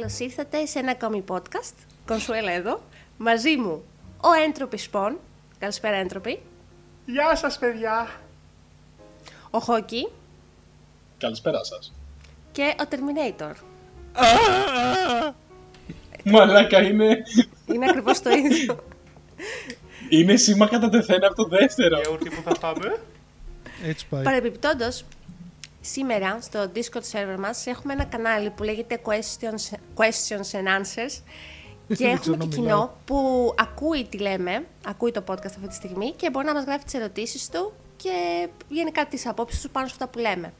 Καλώς ήρθατε σε ένα ακόμη podcast. Κονσουέλα εδώ. Μαζί μου ο Έντροπης Σπον. Καλησπέρα, Έντροπη. Γεια σας, παιδιά. Ο Χόκι Καλησπέρα σας. και ο Terminator. Μαλάκα είναι, Είναι ακριβώς το ίδιο. είναι σήμα κατά τεθένα από το δεύτερο. Γιαούρτι που θα πάμε; Έτσι πάει. Παρεμπιπτόντως, σήμερα στο Discord server μας έχουμε ένα κανάλι που λέγεται Questions, Questions and Answers και Δεν έχουμε ξέρω και να κοινό μιλάω. που ακούει τι λέμε, ακούει το podcast αυτή τη στιγμή και μπορεί να μας γράφει τις ερωτήσεις του και γενικά τις απόψεις του πάνω σε αυτά που λέμε.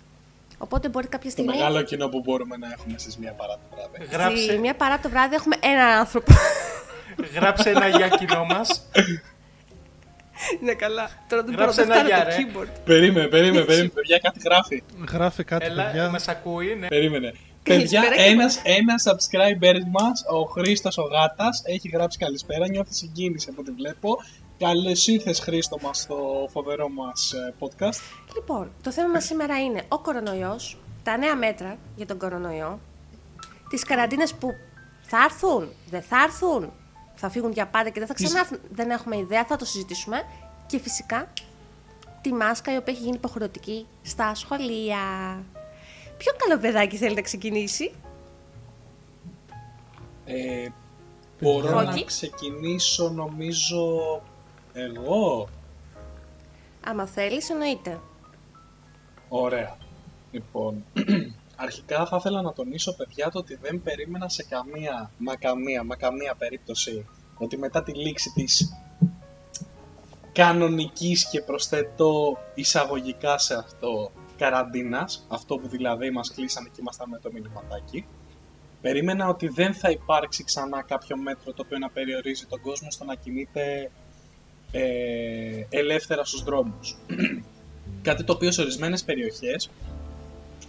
Οπότε μπορεί κάποια Το στιγμή... μεγάλο κοινό που μπορούμε να έχουμε στις μία παρά το βράδυ. Στη Γράψε, μία παρά το βράδυ έχουμε έναν άνθρωπο. γράψε ένα για κοινό μας. Είναι καλά. Τώρα δεν μπορώ Γράψε να ένα φτάνω για, το ρε. keyboard. Περίμενε, περίμενε, περίμενε, παιδιά, κάτι γράφει. Γράφει κάτι, Έλα, παιδιά. μας ακούει, ναι. Περίμενε. Καλησπέρα Παιδιά, και ένας, ένας subscriber μας, ο Χρήστος ο Γάτας, έχει γράψει καλησπέρα, νιώθει συγκίνηση από ό,τι βλέπω. Καλώς ήρθες Χρήστο μας στο φοβερό μας ε, podcast. Λοιπόν, το θέμα μας σήμερα είναι ο κορονοϊός, τα νέα μέτρα για τον κορονοϊό, τις καραντίνες που θα έρθουν, δεν θα έρθουν, θα φύγουν για πάντα και δεν θα Τις- ξανάρθουν, δεν έχουμε ιδέα, θα το συζητήσουμε. Και φυσικά τη μάσκα η οποία έχει γίνει υποχρεωτική στα σχολεία. Ποιο καλό παιδάκι θέλει να ξεκινήσει; Ε, μπορώ Ρόκι. να ξεκινήσω νομίζω εγώ. Άμα θέλεις, εννοείται. Ωραία. Λοιπόν, αρχικά θα ήθελα να τονίσω παιδιά το ότι δεν περίμενα σε καμία, μα καμία, μα καμία περίπτωση ότι μετά τη λήξη της κανονικής και προσθέτω εισαγωγικά σε αυτό καραντίνας, αυτό που δηλαδή μας κλείσανε και ήμασταν με το μηνυματάκι, περίμενα ότι δεν θα υπάρξει ξανά κάποιο μέτρο το οποίο να περιορίζει τον κόσμο στο να κινείται ε, ελεύθερα στους δρόμους. Κάτι το οποίο σε ορισμένες περιοχές,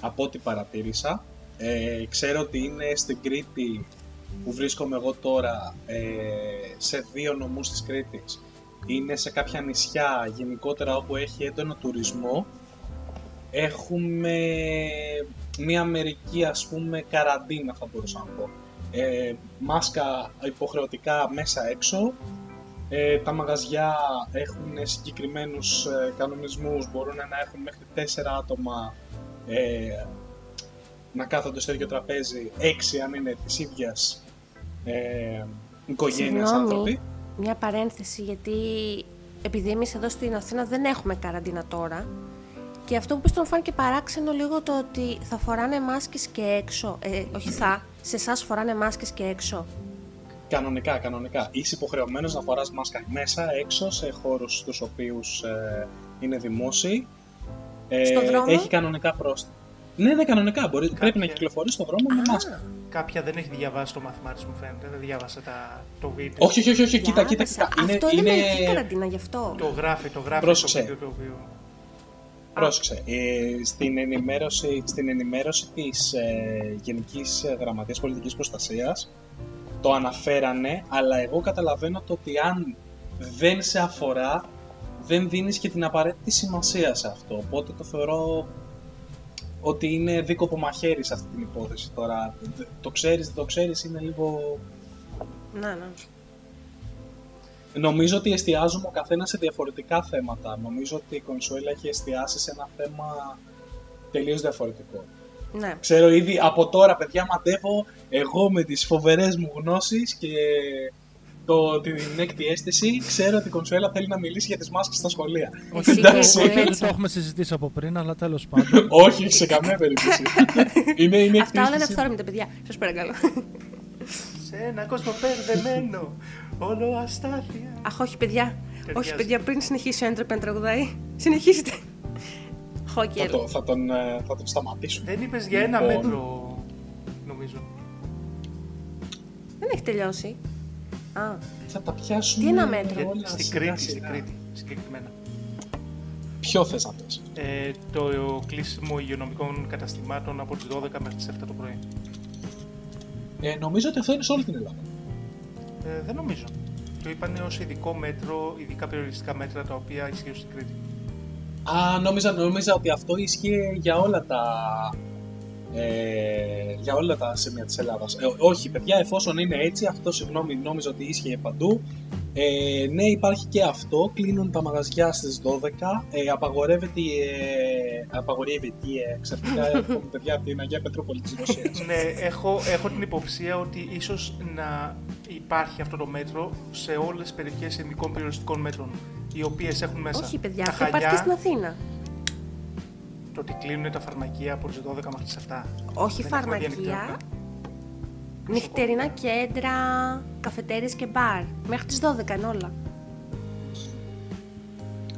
από ό,τι παρατήρησα, ε, ξέρω ότι είναι στην Κρήτη που βρίσκομαι εγώ τώρα, ε, σε δύο νομούς της Κρήτης, είναι σε κάποια νησιά γενικότερα όπου έχει έντονο τουρισμό, έχουμε μία μερική ας πούμε καραντίνα θα μπορούσα να πω. Ε, μάσκα υποχρεωτικά μέσα έξω, ε, τα μαγαζιά έχουν συγκεκριμένους ε, κανονισμούς, μπορούν να έχουν μέχρι τέσσερα άτομα ε, να κάθονται στο ίδιο τραπέζι, έξι αν είναι της ίδιας ε, οικογένειας Συγγνώμη. άνθρωποι. Μια παρένθεση, γιατί επειδή εμείς εδώ στην Αθήνα δεν έχουμε καραντίνα τώρα. Και αυτό που στον φάνηκε παράξενο λίγο το ότι θα φοράνε μάσκες και έξω. Ε, όχι θα, σε εσάς φοράνε μάσκες και έξω. Κανονικά, κανονικά. Είσαι υποχρεωμένος να φοράς μάσκα μέσα, έξω, σε χώρους στους οποίους ε, είναι δημόσιοι. Ε, Στο δρόμο; Έχει κανονικά πρόστιμο. Ναι, ναι, κανονικά. Μπορεί, Πρέπει να κυκλοφορεί στον δρόμο με Α, μάσκα. Κάποια δεν έχει διαβάσει το μάθημά της μου φαίνεται. Δεν διάβασε τα, το βίντεο. Όχι, όχι, όχι, όχι, κοίτα, κοίτα, διάβασα. κοίτα. Είναι, Αυτό είναι, είναι... μερική καραντίνα γι' αυτό. Το γράφει, το γράφει Πρόσεξε. το βίντεο το οποίο... Πρόσεξε, ε, στην, ενημέρωση, στην ενημέρωση της ε, Γενικής Γραμματείας Πολιτικής Προστασίας το αναφέρανε, αλλά εγώ καταλαβαίνω το ότι αν δεν σε αφορά, δεν δίνεις και την απαραίτητη σημασία σε αυτό. Οπότε το θεωρώ ότι είναι δίκοπο μαχαίρι σε αυτή την υπόθεση τώρα. Δε- Το ξέρεις, δεν το ξέρεις, είναι λίγο... Να, ναι. Νομίζω ότι εστιάζουμε ο καθένας σε διαφορετικά θέματα. Νομίζω ότι η Κονσουέλα έχει εστιάσει σε ένα θέμα τελείως διαφορετικό. ναι. Ξέρω ήδη από τώρα, παιδιά, μαντεύω εγώ με τις φοβερές μου γνώσεις και το, την έκτη αίσθηση, ξέρω ότι η Κονσουέλα θέλει να μιλήσει για τις μάσκες στα σχολεία. Εσύ Εντάξει. και η Δεν Κολέτσα. το έχουμε συζητήσει από πριν, αλλά τέλος πάντων. Όχι, σε καμία περίπτωση. είναι, είναι Αυτά όλα είναι εκτίμηση. αυθόρμητα, παιδιά. Σας παρακαλώ. Σε ένα κόσμο περδεμένο, όλο αστάθεια. Αχ, όχι, παιδιά. Ταιριάζει. Όχι, παιδιά, πριν συνεχίσει ο Έντροπ να τραγουδάει. Συνεχίστε. Θα, Χόκερ. το, θα, τον, ε, θα τον σταματήσουμε. Δεν είπες για ένα Λοιπόν. μέτρο, νομίζω. Δεν έχει τελειώσει. Α, Θα τα πιάσουμε Τι ένα μέτρο; Για- όλα στην σιγά Κρήτη, στην σιγά. Κρήτη, συγκεκριμένα. Ποιο θες να πες. Ε, το κλείσιμο υγειονομικών καταστημάτων από τις 12 μέχρι τις 7 το πρωί. Ε, νομίζω ότι αυτό είναι σε όλη την Ελλάδα. Ε, δεν νομίζω. Το είπαν ως ειδικό μέτρο, ειδικά περιοριστικά μέτρα τα οποία ισχύουν στην Κρήτη. Α, νόμιζα, νόμιζα ότι αυτό ίσχυε για όλα τα ε, για όλα τα σημεία της Ελλάδας. Ε, όχι παιδιά, εφόσον είναι έτσι, αυτό συγγνώμη νόμιζα ότι ίσχυε παντού. Ε, ναι, υπάρχει και αυτό. Κλείνουν τα μαγαζιά στις 12. Ε, απαγορεύεται, ε, απαγορεύεται ε, ξαφνικά έρχομαι παιδιά από την Αγία Πετρούπολη της Ρωσίας. Ναι, έχω, έχω την υποψία ότι ίσως να υπάρχει αυτό το μέτρο σε όλες τις περιοχές ειδικών περιοριστικών μέτρων, οι οποίες έχουν μέσα Όχι, παιδιά, τα αυτό υπάρχει και χαλιά, στην Αθήνα. Το ότι κλείνουν τα φαρμακεία από τις 12 μέχρι τις 7. Όχι Δεν έχουμε φαρμακεία, διανυκτερά. νυχτερινά κέντρα, καφετέριες και μπαρ. Μέχρι τις 12 είναι όλα.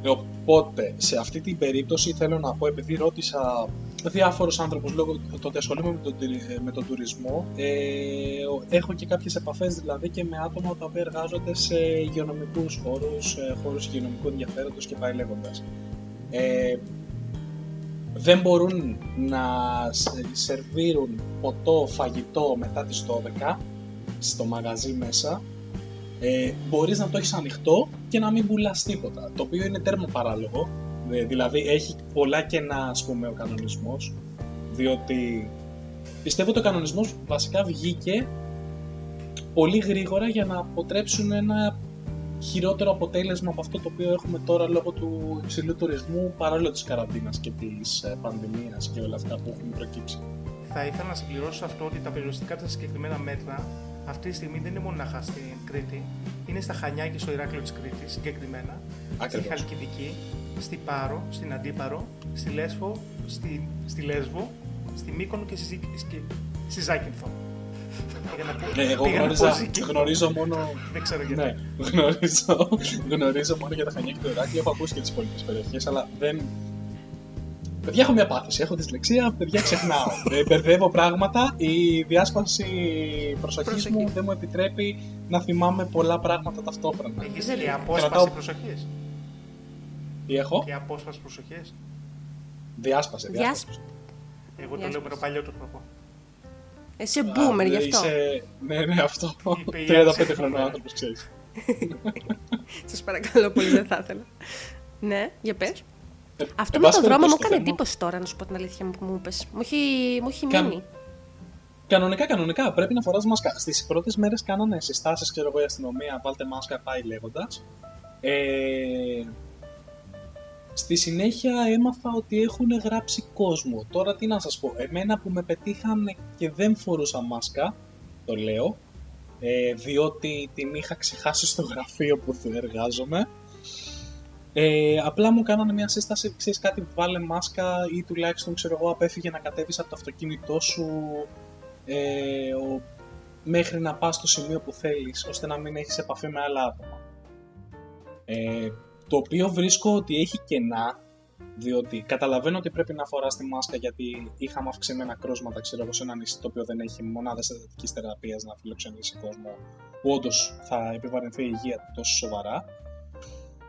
Οπότε, σε αυτή την περίπτωση θέλω να πω, επειδή ρώτησα διάφορους άνθρωπους λόγω του ότι ασχολούμαι με τον, τουρι- με τον τουρισμό, ε, έχω και κάποιες επαφές δηλαδή και με άτομα τα οποία εργάζονται σε υγειονομικούς χώρους, σε χώρους υγειονομικού ενδιαφέροντος και πάει λέγοντας. Ε, δεν μπορούν να σε- σερβίρουν ποτό, φαγητό μετά τις 12 στο μαγαζί μέσα ε, μπορείς να το έχεις ανοιχτό και να μην πουλάς τίποτα, το οποίο είναι τέρμα παράλογο. Ε, δηλαδή έχει πολλά κενά ας πούμε ο κανονισμός, διότι πιστεύω ότι ο κανονισμός βασικά βγήκε πολύ γρήγορα για να αποτρέψουν ένα χειρότερο αποτέλεσμα από αυτό το οποίο έχουμε τώρα λόγω του υψηλού τουρισμού παρόλο της καραντίνας και της ε, πανδημίας και όλα αυτά που έχουν προκύψει. Θα ήθελα να συμπληρώσω αυτό ότι τα περιοριστικά τα συγκεκριμένα μέτρα αυτή τη στιγμή δεν είναι μονάχα στην Κρήτη, είναι στα Χανιά και στο Ηράκλειο της Κρήτης συγκεκριμένα, στη Ακριβώς. Χαλκιδική, στη Πάρο, στην Αντίπαρο, στη Λέσβο, στη, στη Λέσβο, στη Μύκονο και στη, Ζή- και στη Ζάκυνθο. Πήγα να πω- Ναι, εγώ πήγα να πω γνώριζα, Ζήκυνθο. γνωρίζω μόνο Δεν ξέρω γιατί. Ναι, γνωρίζω, γνωρίζω μόνο για τα Χανιά και το Ηράκλειο. Έχω ακούσει και τις υπόλοιπε περιοχές, αλλά δεν. Παιδιά, έχω μια πάθηση. Έχω δυσλεξία, παιδιά, ξεχνάω. Ε, Μπερδεύω πράγματα. Η διάσπαση προσοχής Προσοχή. μου δεν μου επιτρέπει να θυμάμαι πολλά πράγματα ταυτόχρονα. Έχεις Δεν και είναι. απόσπαση Κρατάω- προσοχής; Τι έχω, Και απόσπαση προσοχής; διάσπαση. διάσπαση. Διάσπαση. Εγώ το Διάσπαση. λέω με το παλιό του τρόπο. Εσύ boomer γι' Α, αυτό. Είσαι... Ναι, ναι, αυτό. Είπε η 35 Άλση χρονών boomer. άνθρωπο, ξέρεις. Σας παρακαλώ πολύ, δεν θα ήθελα. ναι, για πες. Ε, Αυτό με πάση το δρόμο μου περιπτώσει, έκανε θέμα- εντύπωση τώρα, να σου πω την αλήθεια μου που μου είπες. Μου έχει, μου έχει Καν- μείνει. Κανονικά, κανονικά. Πρέπει να φοράς μάσκα. Στις πρώτες μέρες κάνανε συστάσεις, ξέρω εγώ, η αστυνομία. Βάλτε μάσκα, πάει λέγοντας. Ε, στη συνέχεια έμαθα ότι έχουν γράψει κόσμο. Τώρα τι να σας πω, εμένα που με πετύχανε και δεν φορούσα μάσκα, το λέω, ε, διότι την είχα ξεχάσει στο γραφείο που εργάζομαι. Ε, απλά μου κάνανε μια σύσταση, ξέρεις κάτι, βάλε μάσκα ή τουλάχιστον ξέρω εγώ απέφυγε να κατέβεις από το αυτοκίνητό σου ε, ο, μέχρι να πας στο σημείο που θέλεις, ώστε να μην έχεις επαφή με άλλα άτομα. Ε, το οποίο βρίσκω ότι έχει κενά, διότι καταλαβαίνω ότι πρέπει να φοράς τη μάσκα γιατί είχαμε αυξημένα κρούσματα, ξέρω εγώ, σε ένα νησί το οποίο δεν έχει μονάδες εντατικής θεραπείας να φιλοξενήσει κόσμο, που όντως θα επιβαρυνθεί η υγεία του τόσο σοβαρά.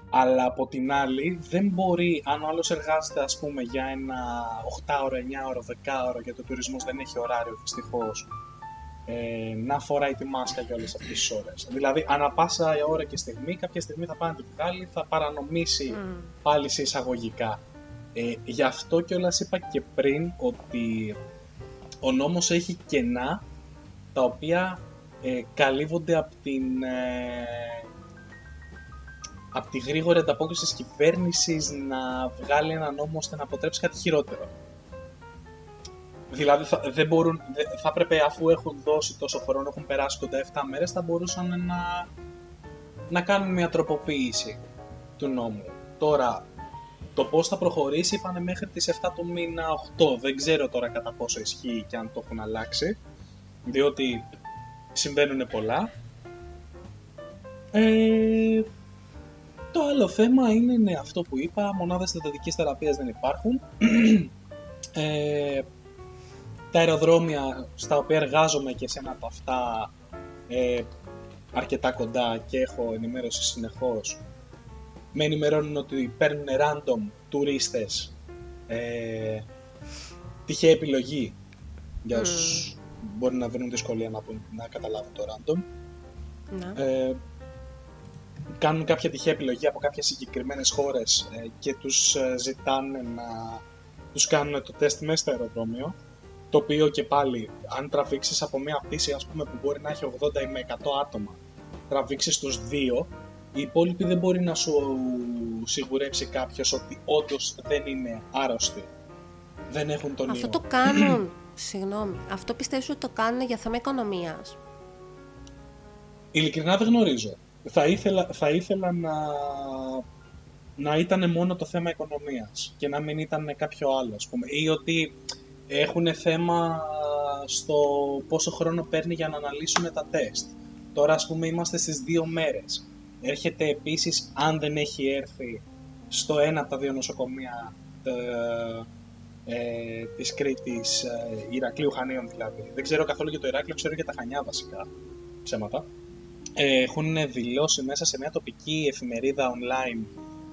Αλλά από την άλλη δεν μπορεί, αν ο άλλος εργάζεται ας πούμε για ένα 8ωρο, 9ωρο, 10ωρο και το τουρισμός δεν έχει ωράριο δυστυχώς ε, να φοράει τη μάσκα για όλες αυτές τις ώρες. Δηλαδή, ανά πάσα ώρα και στιγμή, κάποια στιγμή θα πάει να τη βγάλει, θα παρανομήσει Μμ. πάλι σε εισαγωγικά. Ε, γι' αυτό κιόλας είπα και πριν ότι ο νόμος έχει κενά τα οποία ε, καλύβονται από την ε, από τη γρήγορη ανταπόκριση της κυβέρνησης να βγάλει ένα νόμο ώστε να αποτρέψει κάτι χειρότερο. Δηλαδή θα, δεν μπορούν, δε- θα έπρεπε αφού έχουν δώσει τόσο χρόνο, έχουν περάσει κοντά 7 μέρες, θα μπορούσαν να, να κάνουν μια τροποποίηση του νόμου. Τώρα, το πώς θα προχωρήσει είπανε μέχρι τις 7 του μήνα 8. Δεν ξέρω τώρα κατά πόσο ισχύει και αν το έχουν αλλάξει, διότι συμβαίνουν πολλά. Ε, το άλλο θέμα είναι ναι, αυτό που είπα, μονάδες θετατικής θεραπείας δεν υπάρχουν. Ε, τα αεροδρόμια στα οποία εργάζομαι και σε ένα από αυτά ε, αρκετά κοντά και έχω ενημέρωση συνεχώς με ενημερώνουν ότι παίρνουν random τουρίστες ε, τυχαία επιλογή για όσους μπορεί να βρουν δυσκολία να, πούν- να καταλάβουν το random. Να. ε, κάνουν κάποια τυχαία επιλογή από κάποιες συγκεκριμένες χώρες ε, και τους ε, ζητάνε να τους κάνουν το τεστ μέσα στο αεροδρόμιο το Το οποίο και πάλι, αν τραβήξεις από μια πτήση ας πούμε, που μπορεί να έχει 80 ή με 100 άτομα, τραβήξεις τους δύο, οι υπόλοιποι δεν μπορεί να σου σιγουρέψει κάποιος ότι όντως δεν είναι άρρωστοι. Δεν έχουν τον Αυτό ιό. το κάνουν. Συγγνώμη. Αυτό πιστεύεις ότι το κάνουν για θέμα οικονομίας; Ειλικρινά δεν γνωρίζω. Θα ήθελα, θα ήθελα να, να ήταν μόνο το θέμα οικονομίας και να μην ήταν κάποιο άλλο, ας πούμε. Ή ότι έχουν θέμα στο πόσο χρόνο παίρνει για να αναλύσουν τα τεστ. Τώρα, ας πούμε, είμαστε στις δύο μέρες. Έρχεται επίσης, αν δεν έχει έρθει, στο ένα από τα δύο νοσοκομεία ε, ε, της Κρήτης, ε, Ηρακλείου Χανίων δηλαδή. Δεν ξέρω καθόλου για το Ηράκλειο, ξέρω για τα Χανιά βασικά, ψέματα. Ε, έχουν δηλώσει μέσα σε μια τοπική εφημερίδα online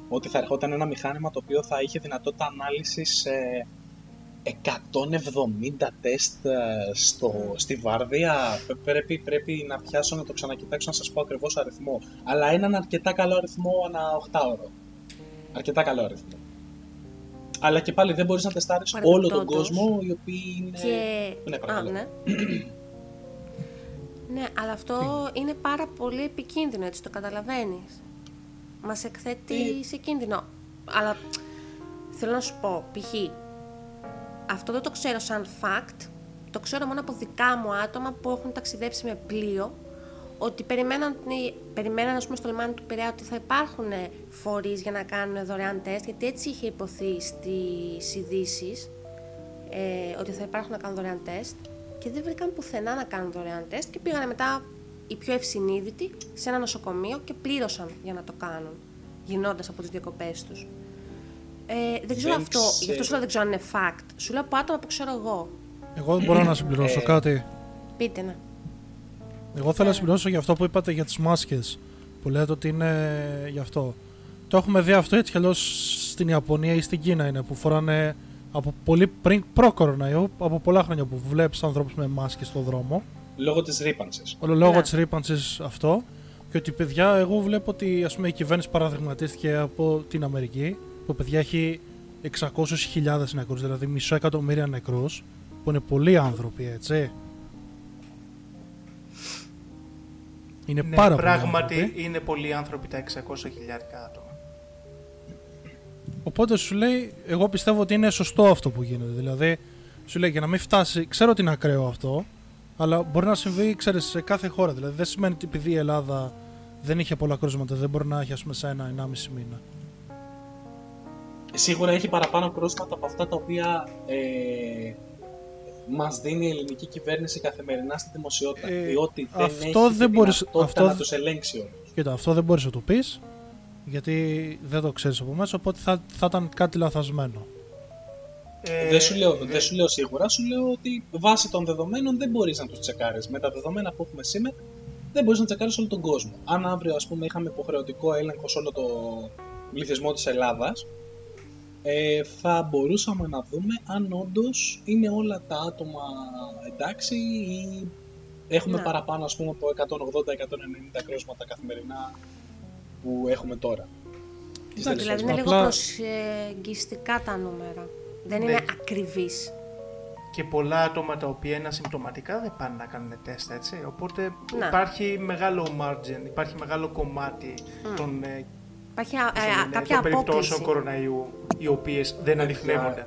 ότι θα ερχόταν ένα μηχάνημα το οποίο θα είχε δυνατότητα ανάλυσης ε, 170 τεστ ε, στο, στη Βάρδια. Πε- Πρέπει, πρέπει να πιάσω να το ξανακοιτάξω να σας πω ακριβώς αριθμό. Αλλά έναν αρκετά καλό αριθμό ανά 8 ώρο. Αρκετά καλό αριθμό. Αλλά και πάλι δεν μπορείς να τεστάρεις όλο τον Παρεμπιπτόντως. κόσμο οι οποίοι είναι... Και... Ναι, Α, παρακαλώ. ναι. ναι, αλλά αυτό είναι πάρα πολύ επικίνδυνο, έτσι το καταλαβαίνεις. Μας εκθέτει σε κίνδυνο. Αλλά θέλω να σου πω, π.χ. Αυτό δεν το ξέρω σαν fact, το ξέρω μόνο από δικά μου άτομα που έχουν ταξιδέψει με πλοίο, ότι περιμέναν, περιμέναν ας πούμε, στο λιμάνι του Πειραιά ότι θα υπάρχουν φορείς για να κάνουν δωρεάν τεστ, γιατί έτσι είχε υποθεί στις ειδήσεις ε, ότι θα υπάρχουν να κάνουν δωρεάν τεστ και δεν βρήκαν πουθενά να κάνουν δωρεάν τεστ και πήγαν μετά οι πιο ευσυνείδητοι σε ένα νοσοκομείο και πλήρωσαν για να το κάνουν, γυρνώντας από τις διακοπές τους. Ε, δεν ξέρω Δεν αυτό, γι' αυτό ξέρω. σου λέω δεν ξέρω αν είναι fact. Σου λέω από άτομα που ξέρω εγώ. Εγώ δεν μπορώ να συμπληρώσω Ε, κάτι. Πείτε να. Εγώ θέλω να συμπληρώσω για αυτό που είπατε για τις μάσκες. Που λέτε ότι είναι γι' αυτό. Το έχουμε δει αυτό έτσι κι αλλιώς στην Ιαπωνία ή στην Κίνα είναι που φοράνε από πολύ πριν προ-κοροναϊό, από πολλά χρόνια που βλέπεις ανθρώπους με μάσκες στον δρόμο. Λόγω της ρήπανσης. Όλο λόγω Ναι. της ρήπανσης αυτό. Και ότι παιδιά, εγώ βλέπω ότι ας πούμε, η κυβέρνηση παραδειγματίστηκε από την Αμερική, που παιδιά έχει 600.000 νεκρούς, δηλαδή μισό εκατομμύρια νεκρούς, που είναι πολλοί άνθρωποι, έτσι. Είναι Ναι, πάρα πολλοί πράγματι άνθρωποι. είναι πολλοί άνθρωποι τα 600 χιλιάρικα άτομα. Οπότε σου λέει, εγώ πιστεύω ότι είναι σωστό αυτό που γίνεται. Δηλαδή, σου λέει για να μην φτάσει, ξέρω ότι είναι ακραίο αυτό, αλλά μπορεί να συμβεί, ξέρεις, σε κάθε χώρα. Δηλαδή, δεν σημαίνει ότι επειδή η Ελλάδα δεν είχε πολλά κρούσματα, δεν μπορεί να έχει, ας πούμε, σε ένα-ενάμιση μήνα. Σίγουρα έχει παραπάνω κρούσματα από αυτά τα οποία ε, μας δίνει η ελληνική κυβέρνηση καθημερινά στη δημοσιότητα. Ε, διότι δεν αυτό έχει τη δεν μπορείς- δυνατότητα αυτό να δεν- τους ελέγξει όλους. Κοίτα, αυτό δεν μπορείς να το πεις, γιατί δεν το ξέρεις από μέσα, οπότε θα, θα ήταν κάτι λαθασμένο. Ε, δεν, σου λέω, δε- δεν σου λέω σίγουρα, σου λέω ότι βάσει των δεδομένων δεν μπορείς να τους τσεκάρεις. Με τα δεδομένα που έχουμε σήμερα δεν μπορείς να τσεκάρεις όλο τον κόσμο. Αν αύριο ας πούμε είχαμε υποχρεωτικό έλεγχος σε όλο το πληθυσμό της Ελλάδας, ε, θα μπορούσαμε να δούμε αν όντως είναι όλα τα άτομα εντάξει ή έχουμε Ναι. παραπάνω ας πούμε από 180-190 κρούσματα καθημερινά που έχουμε τώρα. Τις Εντάξει, τελευταίες Δηλαδή είναι λίγο Απλά- προσεγγιστικά τα νούμερα. Δεν Ναι. είναι ακριβής. Και πολλά άτομα τα οποία είναι ασυμπτωματικά δεν πάνε να κάνουν τεστ, έτσι. Οπότε Ναι. υπάρχει μεγάλο margin, υπάρχει μεγάλο κομμάτι των, ε, Υπάρχει α, πώς το ε, λένε, κάποια των περιπτώσεων απόκληση. κοροναϊού, οι οποίες δεν Παιδιά, ανοιχνεύονται.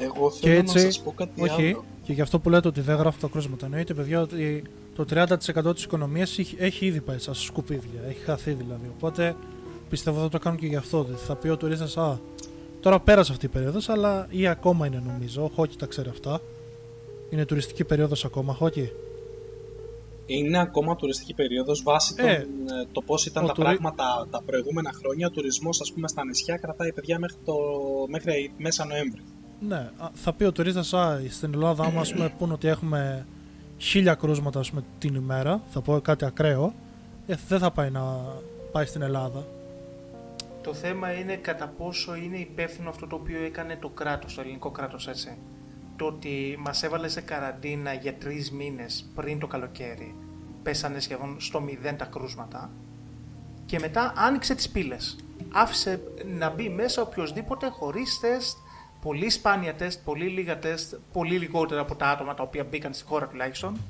Εγώ Και θέλω έτσι, να σας πω κάτι όχι, άλλο. και γι' αυτό που λέτε ότι δεν γράφουν τα κρούσματα. Εννοείται, παιδιά, ότι το 30% της οικονομίας έχει, έχει ήδη πάει στα σκουπίδια. Έχει χαθεί δηλαδή. Οπότε πιστεύω θα το κάνουν και γι' αυτό. ότι Θα πει ο τουρίστας, α, τώρα πέρασε αυτή η περίοδος, αλλά ή ακόμα είναι νομίζω. Ο Χόκι τα ξέρει αυτά. Είναι τουριστική περίοδος ακόμα, Χόκι. Είναι ακόμα τουριστική περίοδος βάσει Ε, των, ε, το πώς ήταν ο τα τουρι- πράγματα τα προηγούμενα χρόνια. Ο τουρισμός ας πούμε στα νησιά κρατάει παιδιά μέχρι, το, μέχρι μέσα Νοέμβρη. Ναι, α, θα πει ο τουρίστας, α, στην Ελλάδα, άμα ας πούμε πούν ότι έχουμε χίλια κρούσματα ας πούμε, την ημέρα, θα πω κάτι ακραίο, ε, δεν θα πάει να πάει στην Ελλάδα. Το θέμα είναι κατά πόσο είναι υπεύθυνο αυτό το οποίο έκανε το κράτος, το ελληνικό κράτος, έτσι. Το ότι μας έβαλε σε καραντίνα για τρεις μήνες πριν το καλοκαίρι, πέσανε σχεδόν στο μηδέν τα κρούσματα και μετά άνοιξε τις πύλες. Άφησε να μπει μέσα οποιοδήποτε χωρίς τεστ, πολύ σπάνια τεστ, πολύ λίγα τεστ, πολύ λιγότερα από τα άτομα τα οποία μπήκαν στη χώρα τουλάχιστον.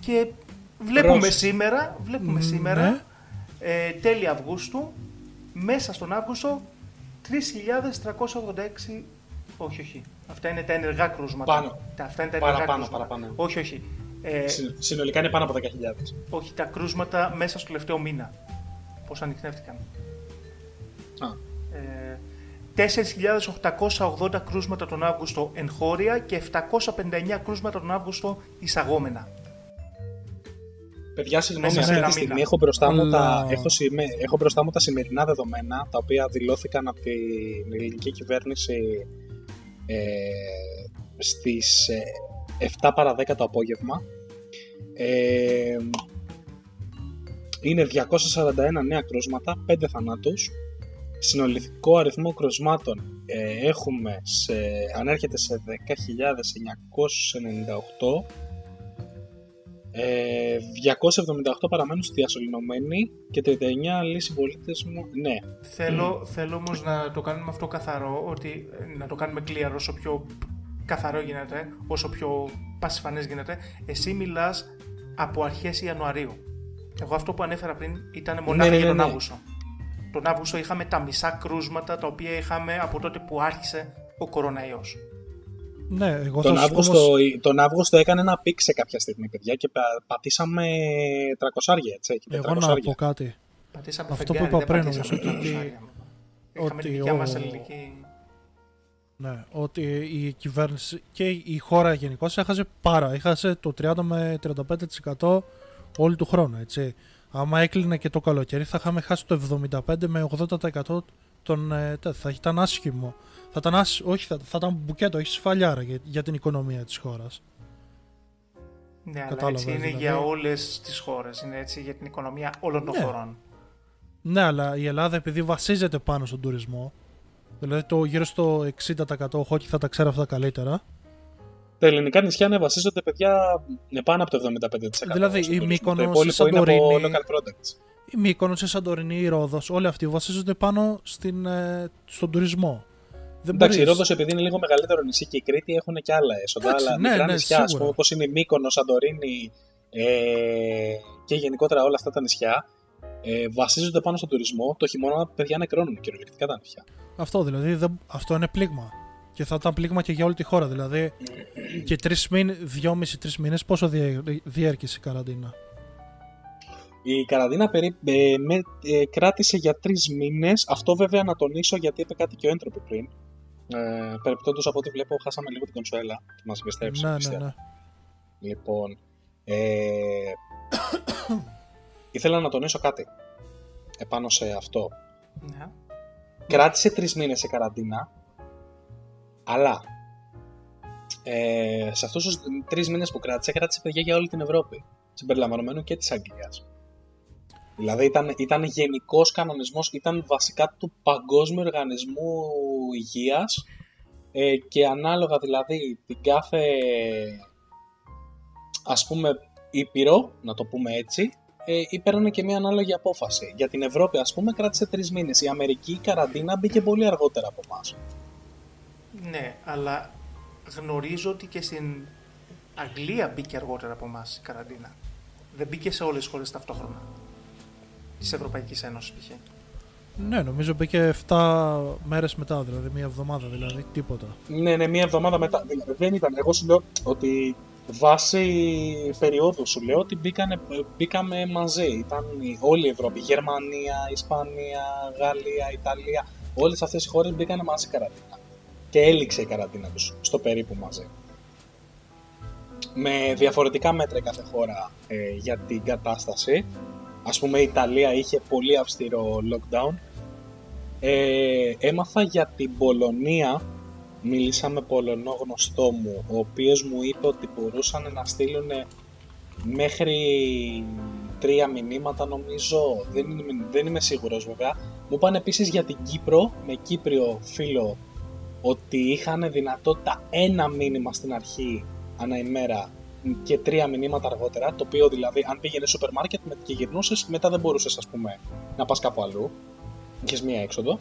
Και βλέπουμε Πρόσεχε. σήμερα, βλέπουμε Μ, σήμερα ναι. ε, τέλη Αυγούστου, μέσα στον Αύγουστο, 3.386 όχι, όχι. Αυτά είναι τα ενεργά κρούσματα. Πάνω. Τα, αυτά είναι τα ενεργά Παραπάνω, κρούσματα. παραπάνω. Όχι, όχι. Ε, Συ- Συνολικά είναι πάνω από 10.000. όχι τα κρούσματα μέσα στο τελευταίο μήνα. Πώς ανοιχνεύτηκαν. Α, Ε, 4.880 κρούσματα τον Αύγουστο εγχώρια και 759 κρούσματα τον Αύγουστο εισαγόμενα. Παιδιά, συγγνώμη, Μέσα αυτή σε τη ένα στιγμή μήνα. έχω μπροστά, μου τα, Αλλά- έχω, σημε- έχω μπροστά μου τα σημερινά δεδομένα, τα οποία δηλώθηκαν από την ελληνική κυβέρνηση ε, στις ε, 7 παρα 10 το απόγευμα. Ε, είναι 241 νέα κρούσματα, 5 θανάτους. Συνολικό αριθμό κρουσμάτων ε, έχουμε σε, ανέρχεται σε 10.998 ε, 278 παραμένουν στη διασωληνωμένη και 39 άλλοι συμπολίτες μου. Ναι, Θέλω, θέλω όμως να το κάνουμε αυτό καθαρό, ότι ε, να το κάνουμε clear όσο πιο καθαρό γίνεται, όσο πιο πασιφανές γίνεται. Εσύ μιλάς από αρχές Ιανουαρίου. Εγώ αυτό που ανέφερα πριν ήταν μονάχα ναι, για ναι, τον ναι. Αύγουστο. Τον Αύγουστο είχαμε τα μισά κρούσματα τα οποία είχαμε από τότε που άρχισε ο κοροναϊός. Ναι, εγώ τον θα σου Αύγουστο, όμως... τον Αύγουστο έκανε ένα πικ σε κάποια στιγμή, παιδιά, και πα- πατήσαμε 300 έτσι. και Εγώ 400. να πω κάτι. Πατήσαμε Αυτό φεγγάρι, που είπα δεν πριν, πατήσαμε όμως, ότι- ψάρια. Είχαμε ότι τη δικιά ο- μας ελληνική... Ναι, ότι η κυβέρνηση και η χώρα γενικώ έχασε πάρα. Έχασε το 30 με 35% όλη του χρόνου, έτσι. Άμα έκλεινε και το καλοκαίρι θα είχαμε χάσει το 75 με 80% των ε, τε- Θα ήταν άσχημο. Θα ήταν, άσ... όχι, θα, θα ήταν μπουκέτο, όχι σφαλιάρα για, για την οικονομία της χώρας. Ναι, αλλά Κατάλαβα, έτσι είναι δηλαδή. για όλες τις χώρες. Είναι έτσι για την οικονομία όλων των Ναι. χωρών. Ναι, αλλά η Ελλάδα επειδή βασίζεται πάνω στον τουρισμό, δηλαδή το γύρω στο 60% ο Χόκκι θα τα ξέρει αυτά καλύτερα, Τα ελληνικά νησιά ναι, βασίζονται, παιδιά, είναι πάνω από το 75%. Δηλαδή, στον η τουρισμό. Μύκονος, Το υπόλοιπο η είναι από Σαντορίνη. Local products. η Μύκονος, η Σαντορινή, η Ρόδος, όλοι αυτοί βασίζονται πάνω στην, ε, στον τουρισμό. Δεν Εντάξει, η μπορείς- Ρόδος επειδή είναι λίγο μεγαλύτερο νησί και η Κρήτη έχουν και άλλα έσοδα, Εντάξει, αλλά ναι, μικρά ναι, νησιά, ας σίγουρα. πούμε, όπως είναι η Μύκονος, Σαντορίνη ε, και γενικότερα όλα αυτά τα νησιά, ε, βασίζονται πάνω στον τουρισμό. Το χειμώνα, παιδιά, νεκρώνουν κυριολεκτικά τα νησιά. Αυτό δηλαδή, δεν- αυτό είναι πλήγμα. Και θα ήταν πλήγμα και για όλη τη χώρα. Δηλαδή, και τρεις μήνες, δυόμιση-τρει μήνες, πόσο διέ, διέρχησε η καραντίνα; Η καραντίνα περί, ε, με, ε, κράτησε για τρεις μήνες. Αυτό βέβαια να τονίσω γιατί είπε κάτι και ο έντροπη πριν. Ε, Περιπτώντω από ό,τι βλέπω, χάσαμε λίγο την κονσουέλα και μας επιστρέψε. Ναι, ναι, πιστεύω. ναι. Λοιπόν, ε, ήθελα να τονίσω κάτι επάνω σε αυτό. Ναι. Κράτησε τρεις μήνες σε καραντίνα, αλλά ε, σε αυτούς τους τρεις μήνες που κράτησε, κράτησε παιδιά για όλη την Ευρώπη, συμπεριλαμβανομένου και της Αγγλίας. Δηλαδή ήταν, ήταν γενικός κανονισμός, ήταν βασικά του Παγκόσμιου Οργανισμού Υγείας ε, και ανάλογα δηλαδή την κάθε ας πούμε ήπειρο, να το πούμε έτσι, ε, παίρνουν και μια ανάλογη απόφαση. Για την Ευρώπη, ας πούμε, κράτησε τρεις μήνες. Η Αμερική η καραντίνα μπήκε πολύ αργότερα από εμάς. ναι, αλλά γνωρίζω ότι και στην Αγγλία μπήκε αργότερα από εμάς η καραντίνα. Δεν μπήκε σε όλες τις χώρες ταυτόχρονα. Της Ευρωπαϊκής Ένωσης π.χ. Ναι, νομίζω μπήκε 7 μέρες μετά, δηλαδή μία εβδομάδα, δηλαδή τίποτα. Ναι, ναι, μία εβδομάδα μετά. Δηλαδή, δεν ήταν. Εγώ σου λέω ότι βάσει περίοδου σου λέω ότι μπήκανε, μπήκαμε μαζί. Ήταν η- όλη η Ευρώπη. Γερμανία, Ισπανία, Γαλλία, Ιταλία. Όλες αυτές οι χώρες μπήκανε μαζί καραντίνα. Και έληξε η καραντίνα τους στο περίπου μαζί. Με διαφορετικά μέτρα η κάθε χώρα ε, για την κατάσταση. Ας πούμε η Ιταλία είχε πολύ αυστηρό lockdown. Ε, έμαθα για την Πολωνία μίλησα με Πολωνό γνωστό μου, ο οποίος μου είπε ότι μπορούσαν να στείλουν μέχρι τρία μηνύματα νομίζω, δεν είμαι, δεν είμαι σίγουρος βέβαια. Μου είπαν επίσης για την Κύπρο, με Κύπριο φίλο, ότι είχαν δυνατότητα ένα μήνυμα στην αρχή ανά ημέρα και τρία μηνύματα αργότερα, το οποίο δηλαδή αν πήγαινες σούπερ μάρκετ με- και γυρνούσες, μετά δεν μπορούσες ας πούμε να πας κάπου αλλού, είχες μία έξοδο.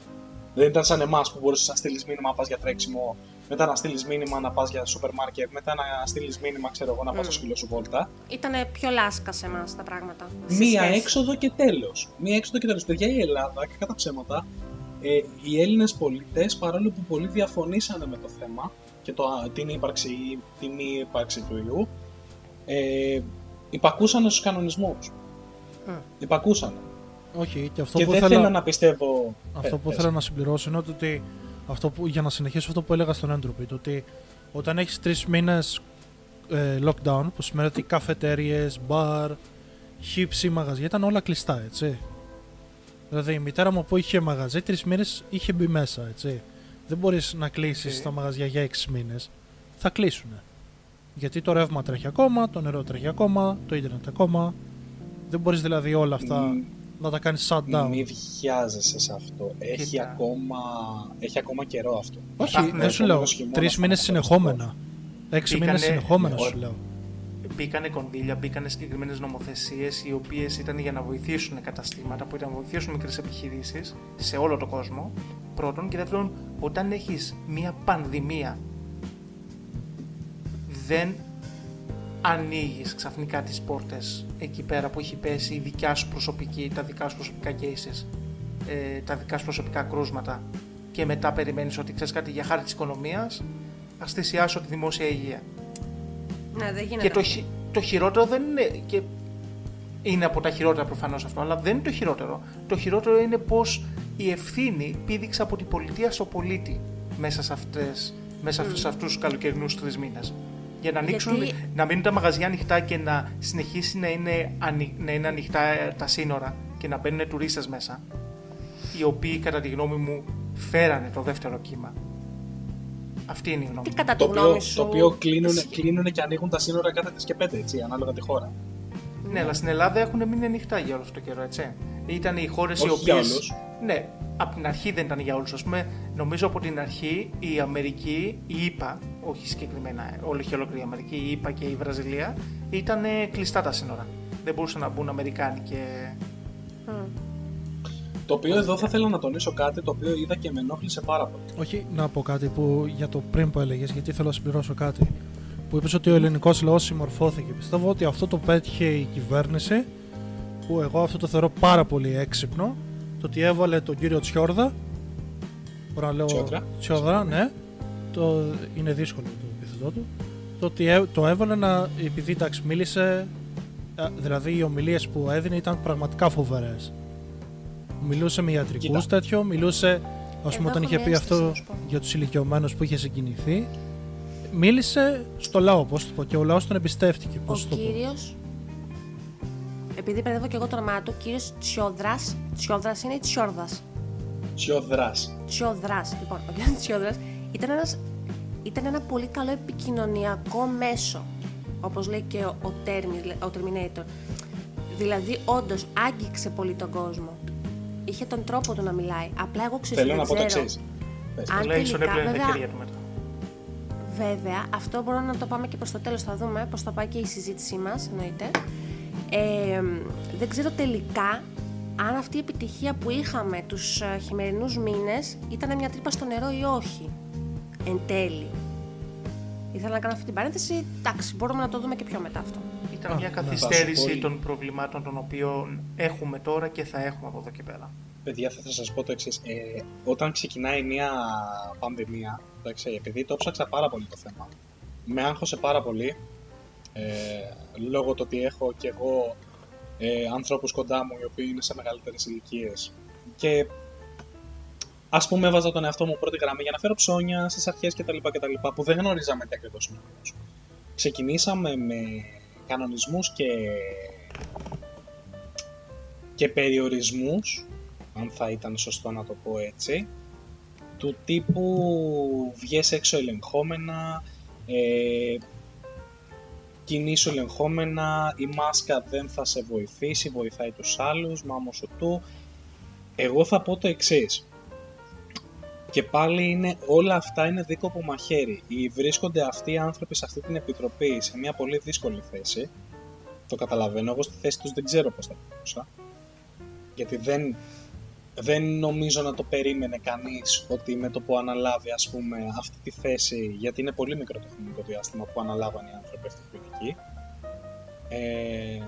Δεν ήταν σαν εμάς που μπορούσες να στείλεις μήνυμα να πας για τρέξιμο, μετά να στείλεις μήνυμα να πας για σούπερ μάρκετ, μετά να στείλεις μήνυμα, ξέρω εγώ, να πας Mm. στο σκύλο σου βόλτα. Ήτανε πιο λάσκα σε εμάς τα πράγματα. σε Μία σχέση. έξοδο και τέλος. Μία έξοδο και τέλος. Παιδιά, η Ελλάδα, και κατά ψέματα, ε, οι Έλληνες πολίτες, παρόλο που πολλοί διαφωνήσανε με το θέμα και το, α, την ύπαρξη ή τη μη ύπαρξη του ιού, ε, υπακούσαν στους κανονισμούς. Μμ. Υπακούσαν. Όχι, και αυτό Και που δεν ήθελα, θέλω να πιστεύω. αυτό Ε, που πες. ήθελα να συμπληρώσω είναι ότι αυτό που, για να συνεχίσω αυτό που έλεγα στον έντροπη, το ότι όταν έχεις τρεις μήνες ε, lockdown, που σημαίνει ότι καφετέριες, μπαρ, χύψη, μαγαζιά ήταν όλα κλειστά, έτσι. Δηλαδή η μητέρα μου που είχε μαγαζί, τρεις μήνες είχε μπει μέσα, έτσι. Δεν μπορείς να κλείσεις Οκ. τα μαγαζιά για έξι μήνες. Θα κλείσουνε. Γιατί το ρεύμα τρέχει ακόμα, το νερό τρέχει ακόμα, το ίντερνετ ακόμα. Δεν μπορείς δηλαδή όλα αυτά Μ, να τα κάνεις shutdown. Μη βιάζεσαι σε αυτό. Έχει Κοίτα. ακόμα, έχει ακόμα καιρό αυτό. Όχι, Υπάρχουν δεν σου λέω. επόμενος χειμώνας Τρεις θα μήνε είναι συνεχόμενα. Έξι Μπήκανε- μήνε συνεχόμενα Ναι, σου λέω. Μπήκανε κονδύλια, μπήκανε συγκεκριμένες νομοθεσίες οι οποίες ήταν για να βοηθήσουν καταστήματα, που ήταν να βοηθήσουν μικρές επιχειρήσεις σε όλο τον κόσμο. Πρώτον. Και δεύτερον, όταν έχεις μία πανδημία, δεν ανοίγεις ξαφνικά τις πόρτες εκεί πέρα που έχει πέσει η δικιά σου προσωπική, τα δικά σου προσωπικά cases, ε, τα δικά σου προσωπικά κρούσματα και μετά περιμένεις ότι ξέρεις κάτι για χάρη της οικονομίας, ας θυσιάσω τη δημόσια υγεία. Ναι, δεν γίνεται. Και το, χει- το χειρότερο δεν είναι. Και είναι από τα χειρότερα προφανώς αυτό, αλλά δεν είναι το χειρότερο. Το χειρότερο είναι πω η ευθύνη πήδηξε από την πολιτεία στο πολίτη μέσα σε, αυτές, μέσα σε αυτούς τους καλοκαιρινούς τρεις μήνες. Για να, ανοίξουν, Γιατί- να μείνουν τα μαγαζιά ανοιχτά και να συνεχίσει να είναι, ανοι- να είναι ανοιχτά ε, τα σύνορα και να μπαίνουν τουρίστες μέσα, οι οποίοι κατά τη γνώμη μου φέρανε το δεύτερο κύμα. Αυτή είναι η γνώμη Τι μου. κατά τη Το οποίο, γνώμη σου. το οποίο κλείνουν, ισχύει. κλείνουν και ανοίγουν τα σύνορα κάθε τρεις και πέντε, έτσι, ανάλογα τη χώρα. Ναι, αλλά στην Ελλάδα έχουν μείνει ανοιχτά για όλο αυτό το καιρό, έτσι. Ήταν οι χώρες οι Όχι για οποίε. Όλους. Ναι, από την αρχή δεν ήταν για όλους. Α πούμε, νομίζω από την αρχή η Αμερική, η ΗΠΑ, όχι συγκεκριμένα, όλη και ολόκληρη η Αμερική, η ΗΠΑ και η Βραζιλία, ήταν κλειστά τα σύνορα. Δεν μπορούσαν να μπουν Αμερικάνοι και. Μμ. Το οποίο εδώ θα ήθελα να τονίσω κάτι το οποίο είδα και με ενόχλησε πάρα πολύ. Όχι να πω κάτι που, για το πριν που έλεγες, γιατί θέλω να συμπληρώσω κάτι. Που είπες ότι ο ελληνικός λαός συμμορφώθηκε. Πιστεύω ότι αυτό το πέτυχε η κυβέρνηση, που εγώ αυτό το θεωρώ πάρα πολύ έξυπνο. Το ότι έβαλε τον κύριο Τσιόρδα. Μπορώ να λέω. Τσιόδρα. Τσιόδρα, ναι. Το, είναι δύσκολο το επίθετό του. Το ότι έ- το έβαλε να. Επειδή εντάξει, μίλησε. α, Δηλαδή οι ομιλίες που έδινε ήταν πραγματικά φοβερές. Μιλούσε με ιατρικούς Κοίτα. τέτοιο, μιλούσε. Α πούμε, Εδώ όταν έχω είχε μια πει αίσθηση αυτό να σου πω. για τους ηλικιωμένους που είχε συγκινηθεί, μίλησε στο λαό, πώς το πω, και ο λαός τον εμπιστεύτηκε. Ο Πώς το πω. κύριος. Επειδή μπερδεύω και εγώ το όνομά του, κύριος Τσιόδρας. Τσιόδρας είναι ή Τσιόρδας; Τσιόδρας. Τσιόδρας. Λοιπόν, ο κύριος Τσιόδρας ήταν, ένας, ήταν ένα πολύ καλό επικοινωνιακό μέσο. Όπως λέει και ο, ο, Termi- ο Terminator. Δηλαδή, όντως άγγιξε πολύ τον κόσμο. Είχε τον τρόπο του να μιλάει. Απλά εγώ ξέρω Θέλω να πω το ξέρω. εξής. Αν Τουλάχιστον τελικά, έπλαινε τα βέβαια- χέρια του μετά. Βέβαια, αυτό μπορούμε να το πάμε και προς το τέλος, θα δούμε πώς θα πάει και η συζήτησή μας, εννοείται. Ε, δεν ξέρω τελικά αν αυτή η επιτυχία που είχαμε τους ε, χειμερινούς μήνες ήταν μια τρύπα στο νερό ή όχι, εν τέλει. Ήθελα να κάνω αυτή την παρένθεση, εντάξει, μπορούμε να το δούμε και πιο μετά αυτό. Ήταν Α, μια ναι. καθυστέρηση Θα σου πω- των προβλημάτων των οποίων έχουμε τώρα και θα έχουμε από εδώ και πέρα. Παιδιά, θα σας πω το εξής. Ε, όταν ξεκινάει μια πανδημία, εντάξει, επειδή το ψάξα πάρα πολύ το θέμα, με άγχωσε πάρα πολύ, ε, λόγω του ότι έχω και εγώ ε, ανθρώπους κοντά μου οι οποίοι είναι σε μεγαλύτερες ηλικίες. και ας πούμε έβαζα τον εαυτό μου πρώτη γραμμή για να φέρω ψώνια στις αρχές κτλ. κτλ που δεν γνωρίζαμε τι ακριβώς είναι ο ιός. Ξεκινήσαμε με κανονισμούς και, και περιορισμούς αν θα ήταν σωστό να το πω έτσι, του τύπου βγες έξω ελεγχόμενα, ε, κινήσου ελεγχόμενα, η μάσκα δεν θα σε βοηθήσει, βοηθάει τους άλλους, μάμο σου του. Εγώ θα πω το εξής. Και πάλι είναι, όλα αυτά είναι δίκοπο μαχαίρι. Οι βρίσκονται αυτοί οι άνθρωποι σε αυτή την επιτροπή σε μια πολύ δύσκολη θέση. Το καταλαβαίνω, εγώ στη θέση τους δεν ξέρω πώς θα μπορούσα. Γιατί δεν δεν νομίζω να το περίμενε κανείς ότι με το που αναλάβει ας πούμε αυτή τη θέση, γιατί είναι πολύ μικρό το χρονικό διάστημα που αναλάβαν οι άνθρωποι αυτή τη πολιτική, ε,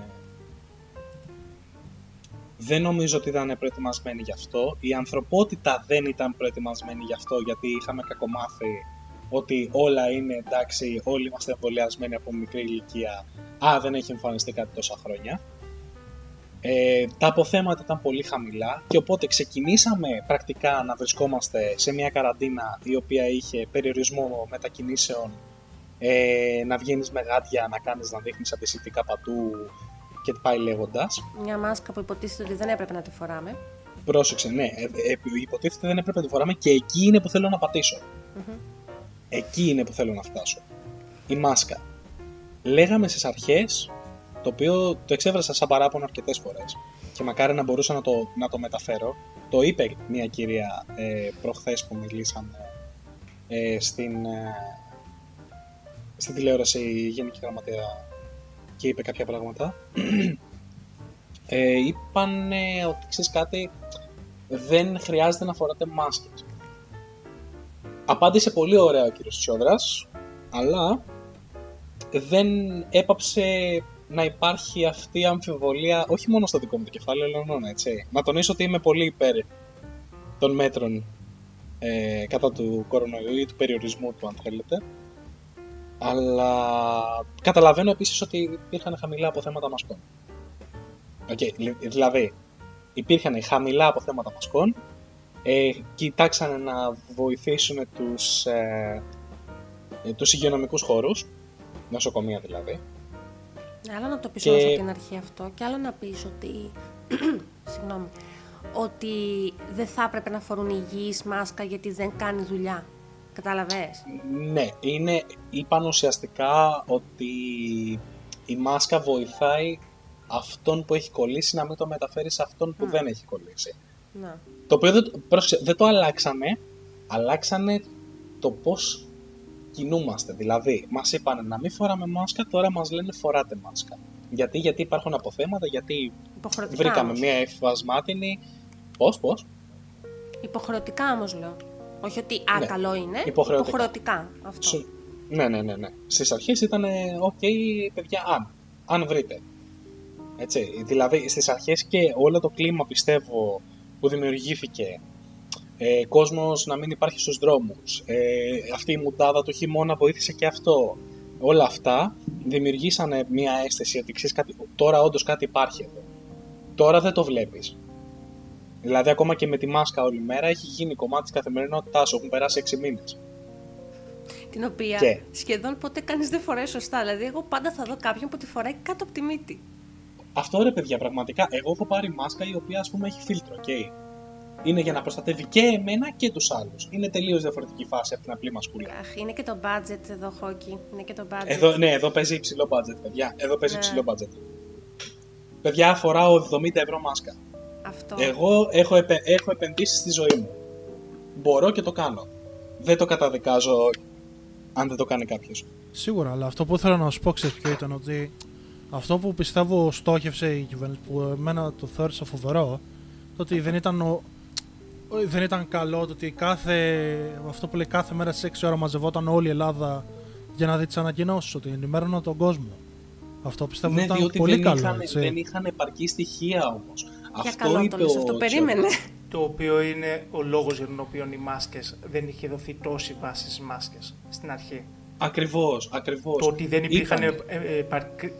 δεν νομίζω ότι ήταν προετοιμασμένοι γι' αυτό. Η ανθρωπότητα δεν ήταν προετοιμασμένη γι' αυτό, γιατί είχαμε κακομάθει ότι όλα είναι εντάξει, όλοι είμαστε εμβολιασμένοι από μικρή ηλικία. Α, δεν έχει εμφανιστεί κάτι τόσα χρόνια. Ε, τα αποθέματα ήταν πολύ χαμηλά και οπότε ξεκινήσαμε πρακτικά να βρισκόμαστε σε μια καραντίνα η οποία είχε περιορισμό μετακινήσεων, ε, να βγαίνεις με γάτια, να κάνεις να δείχνεις αντισητικά πατού και πάει λέγοντας. Μια μάσκα που υποτίθεται ότι δεν έπρεπε να τη φοράμε. Πρόσεξε, ναι, ε, ε, υποτίθεται δεν έπρεπε να τη φοράμε και εκεί είναι που θέλω να πατησω Εκεί είναι που θέλω να φτάσω. Η μάσκα. Λέγαμε στις αρχές το οποίο το εξέφρασα σαν παράπονο αρκετές φορές και μακάρι να μπορούσα να το, να το μεταφέρω. Το είπε μια κυρία ε, προχθές που μιλήσαμε ε, στην, ε, στην τηλεόραση η Γενική Γραμματεία και είπε κάποια πράγματα. Ε, είπαν ότι ξέρεις κάτι, δεν χρειάζεται να φοράτε μάσκες. Απάντησε πολύ ωραία ο κύριος Τσιόδρας, αλλά δεν έπαψε να υπάρχει αυτή η αμφιβολία όχι μόνο στο δικό μου το κεφάλαιο, αλλά μόνο έτσι. Να τονίσω ότι είμαι πολύ υπέρ των μέτρων ε, κατά του κορονοϊού ή του περιορισμού του, αν θέλετε. Αλλά καταλαβαίνω επίσης ότι υπήρχαν χαμηλά αποθέματα μασκών. Okay, δηλαδή, υπήρχαν χαμηλά αποθέματα μασκών, ε, κοιτάξανε να βοηθήσουν τους, ε, ε τους υγειονομικούς χώρους, νοσοκομεία δηλαδή, Άλλο να το πεις και... από την αρχή αυτό και άλλο να πεις ότι, συγγνώμη, ότι δεν θα έπρεπε να φορούν υγιείς μάσκα γιατί δεν κάνει δουλειά. Κατάλαβες; Ναι, είναι, είπαν ουσιαστικά ότι η μάσκα βοηθάει αυτόν που έχει κολλήσει να μην το μεταφέρει σε αυτόν που δεν έχει κολλήσει. Να. Το οποίο δεν, δεν το αλλάξανε, αλλάξανε το πώς κινούμαστε. Δηλαδή, μας είπαν να μην φοράμε μάσκα, τώρα μας λένε φοράτε μάσκα. Γιατί, γιατί υπάρχουν αποθέματα, γιατί βρήκαμε μία υφασμάτινη. Πώς, πώς; Υποχρεωτικά όμως λέω. Όχι ότι α, ναι. καλό είναι. Υποχρεωτικά. υποχρεωτικά αυτό. Ναι, ναι, ναι. ναι. Στις αρχές ήταν, οκ, παιδιά, αν. Αν βρείτε. Έτσι, δηλαδή στις αρχές και όλο το κλίμα πιστεύω που δημιουργήθηκε ε, κόσμος να μην υπάρχει στους δρόμους, ε, αυτή η μουντάδα του χειμώνα βοήθησε και αυτό. Όλα αυτά δημιουργήσανε μια αίσθηση ότι ξέρεις κάτι, τώρα όντως κάτι υπάρχει εδώ. Τώρα δεν το βλέπεις. Δηλαδή ακόμα και με τη μάσκα όλη μέρα έχει γίνει κομμάτι της καθημερινότητάς σου, έχουν περάσει 6 μήνες. Την οποία και... σχεδόν ποτέ κανείς δεν φοράει σωστά. Δηλαδή εγώ πάντα θα δω κάποιον που τη φοράει κάτω από τη μύτη. Αυτό ρε παιδιά, πραγματικά. Εγώ έχω πάρει μάσκα η οποία ας πούμε έχει φίλτρο, okay? είναι για να προστατεύει και εμένα και τους άλλους. Είναι τελείως διαφορετική φάση από την απλή μασκούλα. Αχ, είναι και το budget εδώ, Χόκι. Είναι και το budget. Εδώ, ναι, εδώ παίζει υψηλό budget, παιδιά. Εδώ παίζει ναι. υψηλό budget. Παιδιά, φοράω 70 ευρώ μάσκα. Αυτό. Εγώ έχω, επε... έχω επενδύσεις στη ζωή μου. Μπορώ και το κάνω. Δεν το καταδικάζω αν δεν το κάνει κάποιος. Σίγουρα, αλλά αυτό που ήθελα να σου πω ξέρεις ποιο ήταν ότι αυτό που πιστεύω στόχευσε η κυβέρνηση που εμένα το θεώρησα φοβερό το ότι δεν ήταν ο, δεν ήταν καλό το ότι κάθε, αυτό που λέει κάθε μέρα στις 6 ώρα μαζευόταν όλη η Ελλάδα για να δει τις ανακοινώσεις, ότι ενημέρωναν τον κόσμο. Αυτό πιστεύω ναι, ήταν πολύ δεν καλό. Είχαν, δεν είχαν επαρκή στοιχεία όμω. Αυτό καλό είπε το, αυτό περίμενε. Το οποίο είναι ο λόγος για τον οποίο οι μάσκες δεν είχε δοθεί τόση βάση στι μάσκες στην αρχή. Ακριβώς, ακριβώς. Το ότι δεν υπήρχαν ε, ε,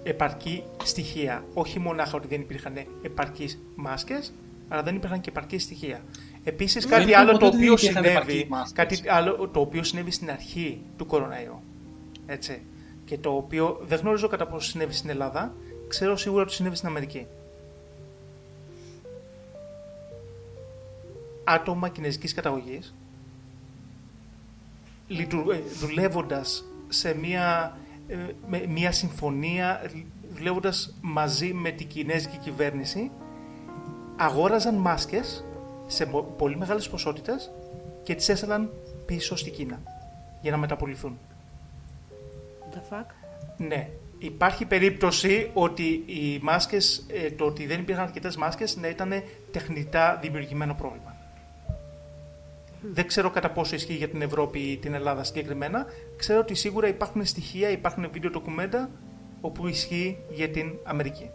επαρκή στοιχεία. Όχι μονάχα ότι δεν υπήρχαν επαρκείς μάσκες, αλλά δεν υπήρχαν και επαρκή στοιχεία. Επίσης, κάτι άλλο το οποίο συνέβη, κάτι άλλο το οποίο συνέβη στην αρχή του κοροναϊού. Έτσι. Και το οποίο δεν γνωρίζω κατά πόσο συνέβη στην Ελλάδα, ξέρω σίγουρα ότι συνέβη στην Αμερική. Άτομα κινέζικης καταγωγής, ε, δουλεύοντας σε μια, ε, με μια συμφωνία, δουλεύοντας μαζί με την κινέζικη κυβέρνηση, αγόραζαν μάσκες σε πολύ μεγάλες ποσότητες και τις έστελναν πίσω στη Κίνα για να μεταπολυθούν. The fuck? Ναι. υπάρχει περίπτωση ότι οι μάσκες, ε, το ότι δεν υπήρχαν αρκετές μάσκες να ήταν τεχνητά δημιουργημένο πρόβλημα. Δεν ξέρω κατά πόσο ισχύει για την Ευρώπη ή την Ελλάδα συγκεκριμένα. Ξέρω ότι σίγουρα υπάρχουν στοιχεία, υπάρχουν βίντεο ντοκουμέντα όπου ισχύει για την Αμερική.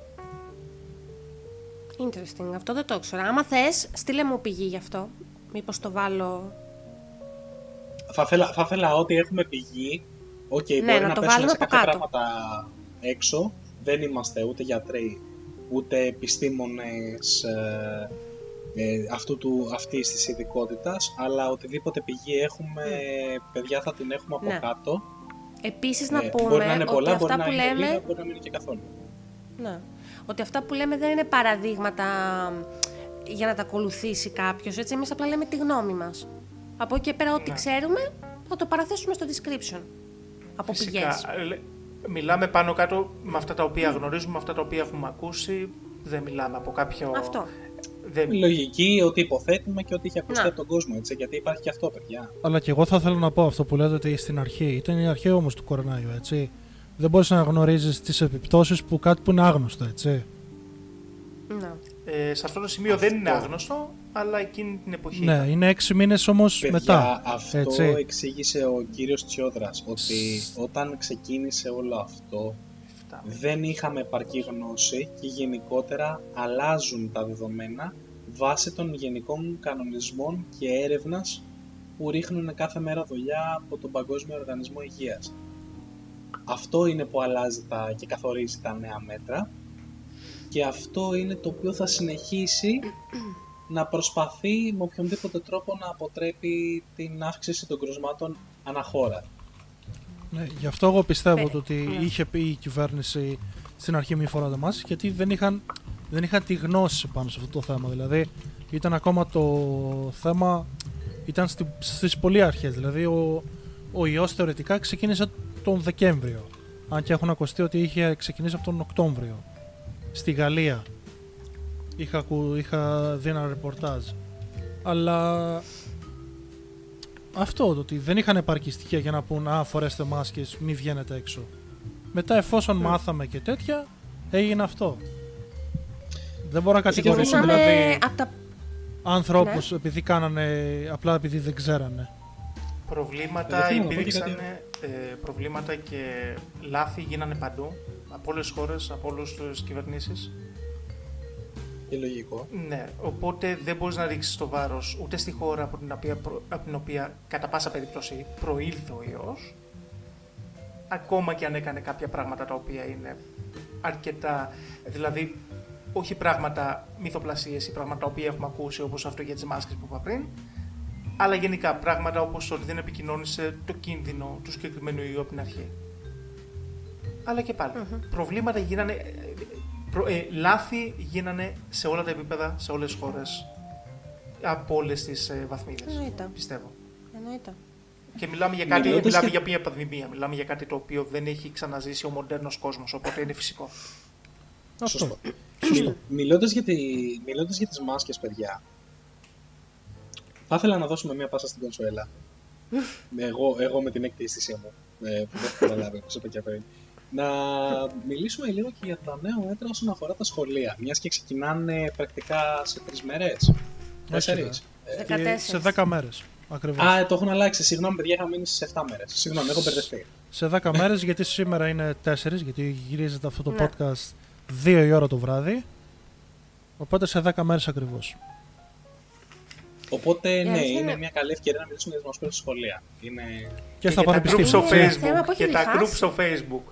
Interesting. Αυτό δεν το ξέρω. Άμα θες, στείλε μου πηγή γι' αυτό. Μήπως το βάλω... Θα ήθελα, θα ήθελα ότι έχουμε πηγή. OK, okay, Ναι, μπορεί να να, το πέσουν βάλουμε σε από κάποια κάτω. πράγματα έξω. Δεν είμαστε ούτε γιατροί, ούτε επιστήμονες ε, ε, αυτού του, αυτής της ειδικότητας, αλλά οτιδήποτε πηγή έχουμε, παιδιά θα την έχουμε από Ναι. κάτω. Επίσης να Ε, πούμε μπορεί να είναι ότι πολλά, μπορεί αυτά να που είναι λέμε... λίγα, μπορεί να μην είναι και καθόλου. Ναι. Ότι αυτά που λέμε δεν είναι παραδείγματα για να τα ακολουθήσει κάποιος, έτσι. Εμείς απλά λέμε τη γνώμη μας. Από εκεί και πέρα ό,τι Ναι. ξέρουμε θα το παραθέσουμε στο description. Από πηγές. ε, λέ- Μιλάμε πάνω κάτω με αυτά τα οποία γνωρίζουμε, με αυτά τα οποία έχουμε ακούσει. Δεν μιλάμε από κάποιο. Αυτό. Δεν... Η λογική ότι υποθέτουμε και ότι έχει ακουστεί Ναι. από τον κόσμο, έτσι, γιατί υπάρχει και αυτό, παιδιά. Αλλά και εγώ θα ήθελα να πω αυτό που λέτε ότι στην αρχή ήταν η αρχή όμως του κορονάιου, έτσι. Δεν μπορείς να γνωρίζεις τις επιπτώσεις που κάτι που είναι άγνωστο, έτσι. Ναι. Ε, σε αυτό το σημείο δεν είναι άγνωστο, αλλά εκείνη την εποχή. Ναι, ήταν. είναι έξι μήνες όμως Παιδιά, μετά. αυτό έτσι. εξήγησε ο κύριος Τσιόδρας, ότι όταν ξεκίνησε όλο αυτό, Αυτά. Δεν είχαμε επαρκή γνώση και γενικότερα αλλάζουν τα δεδομένα βάσει των γενικών κανονισμών και έρευνας που ρίχνουν κάθε μέρα δουλειά από τον Παγκόσμιο Οργανισμό Υγείας. Αυτό είναι που αλλάζει τα και καθορίζει τα νέα μέτρα και αυτό είναι το οποίο θα συνεχίσει να προσπαθεί με οποιονδήποτε τρόπο να αποτρέπει την αύξηση των κρουσμάτων αναχώρα. Ναι, γι' αυτό εγώ πιστεύω Ε, το ότι ναι. είχε πει η κυβέρνηση στην αρχή μη φοράτε μάσκες γιατί δεν είχαν, δεν είχαν τη γνώση πάνω σε αυτό το θέμα. Δηλαδή ήταν ακόμα το θέμα, ήταν στη, στις πολύ αρχές. Δηλαδή ο, ο ιός θεωρητικά ξεκίνησε τον Δεκέμβριο. Αν και έχουν ακουστεί ότι είχε ξεκινήσει από τον Οκτώβριο. Στη Γαλλία. Είχα, ακου- είχα δει ένα ρεπορτάζ. Αλλά αυτό το ότι δεν είχαν επαρκή στοιχεία για να πούν Α, φορέστε μάσκες, μη βγαίνετε έξω. Μετά, εφόσον μάθαμε και τέτοια, έγινε αυτό. Δεν μπορώ να κατηγορήσω Θυμάμαι δηλαδή από τα... άνθρωπους επειδή κάνανε, απλά επειδή δεν ξέρανε. Προβλήματα Εγώ θέλω να πω και υπήρξαν, κάτι. ε, προβλήματα και λάθη γίνανε παντού, από όλες τις χώρες, από όλες τις κυβερνήσεις. Και λογικό. Ναι, οπότε δεν μπορείς να ρίξεις το βάρος ούτε στη χώρα από την οποία, προ- από την οποία κατά πάσα περίπτωση προήλθε ο ιός, ακόμα και αν έκανε κάποια πράγματα τα οποία είναι αρκετά, δηλαδή όχι πράγματα μυθοπλασίες ή πράγματα τα οποία έχουμε ακούσει όπως αυτό για τις μάσκες που είπα πριν, αλλά γενικά πράγματα όπως ότι δεν επικοινώνησε το κίνδυνο του συγκεκριμένου ιού από την αρχή. Αλλά και παλι προβλήματα γίνανε, ε, προ- ε, λάθη γίνανε σε όλα τα επίπεδα, σε όλες τις χώρες, από όλες τις ε, βαθμίδες, Εννοείται. πιστεύω. Εννοείται. Και μιλάμε για κάτι, Μιλώντας μιλάμε για- για μια πανδημία, μιλάμε για κάτι το οποίο δεν έχει ξαναζήσει ο μοντέρνος κόσμος, οπότε είναι φυσικό. Αυτό. Σωστό. Μιλ, μιλώντας, για τη, μιλώντας για τις μάσκες, παιδιά, θα ήθελα να δώσουμε μια πάσα στην κονσουέλα. εγώ, εγώ με την έκτη αίσθησή μου, ε, που δεν έχω καταλάβει, όπως είπα και πριν. Να μιλήσουμε λίγο και για τα νέα μέτρα όσον αφορά τα σχολεία. Μιας και ξεκινάνε πρακτικά σε τρεις μέρες. Τέσσερις. Ε, 14. Σε 10 μέρες ακριβώς. Α, το έχουν αλλάξει. Συγγνώμη, παιδιά, είχα μείνει στι 7 μέρες. Συγγνώμη, έχω μπερδευτεί. Σε 10 μέρες γιατί σήμερα είναι 4 γιατί γυρίζεται αυτό το Ναι. podcast 2 η ώρα το βράδυ. Οπότε σε 10 μέρες ακριβώς. Οπότε, ναι, αλήθεια είναι είναι- μια καλή ευκαιρία να μιλήσουμε για τις μασκούλε στα σχολεία. Είναι... Και, στα για τα groups πανεπιστήμια. στο Είναι έτσι. θέμα που Facebook. έχει Και τα διχάσει. groups στο Facebook.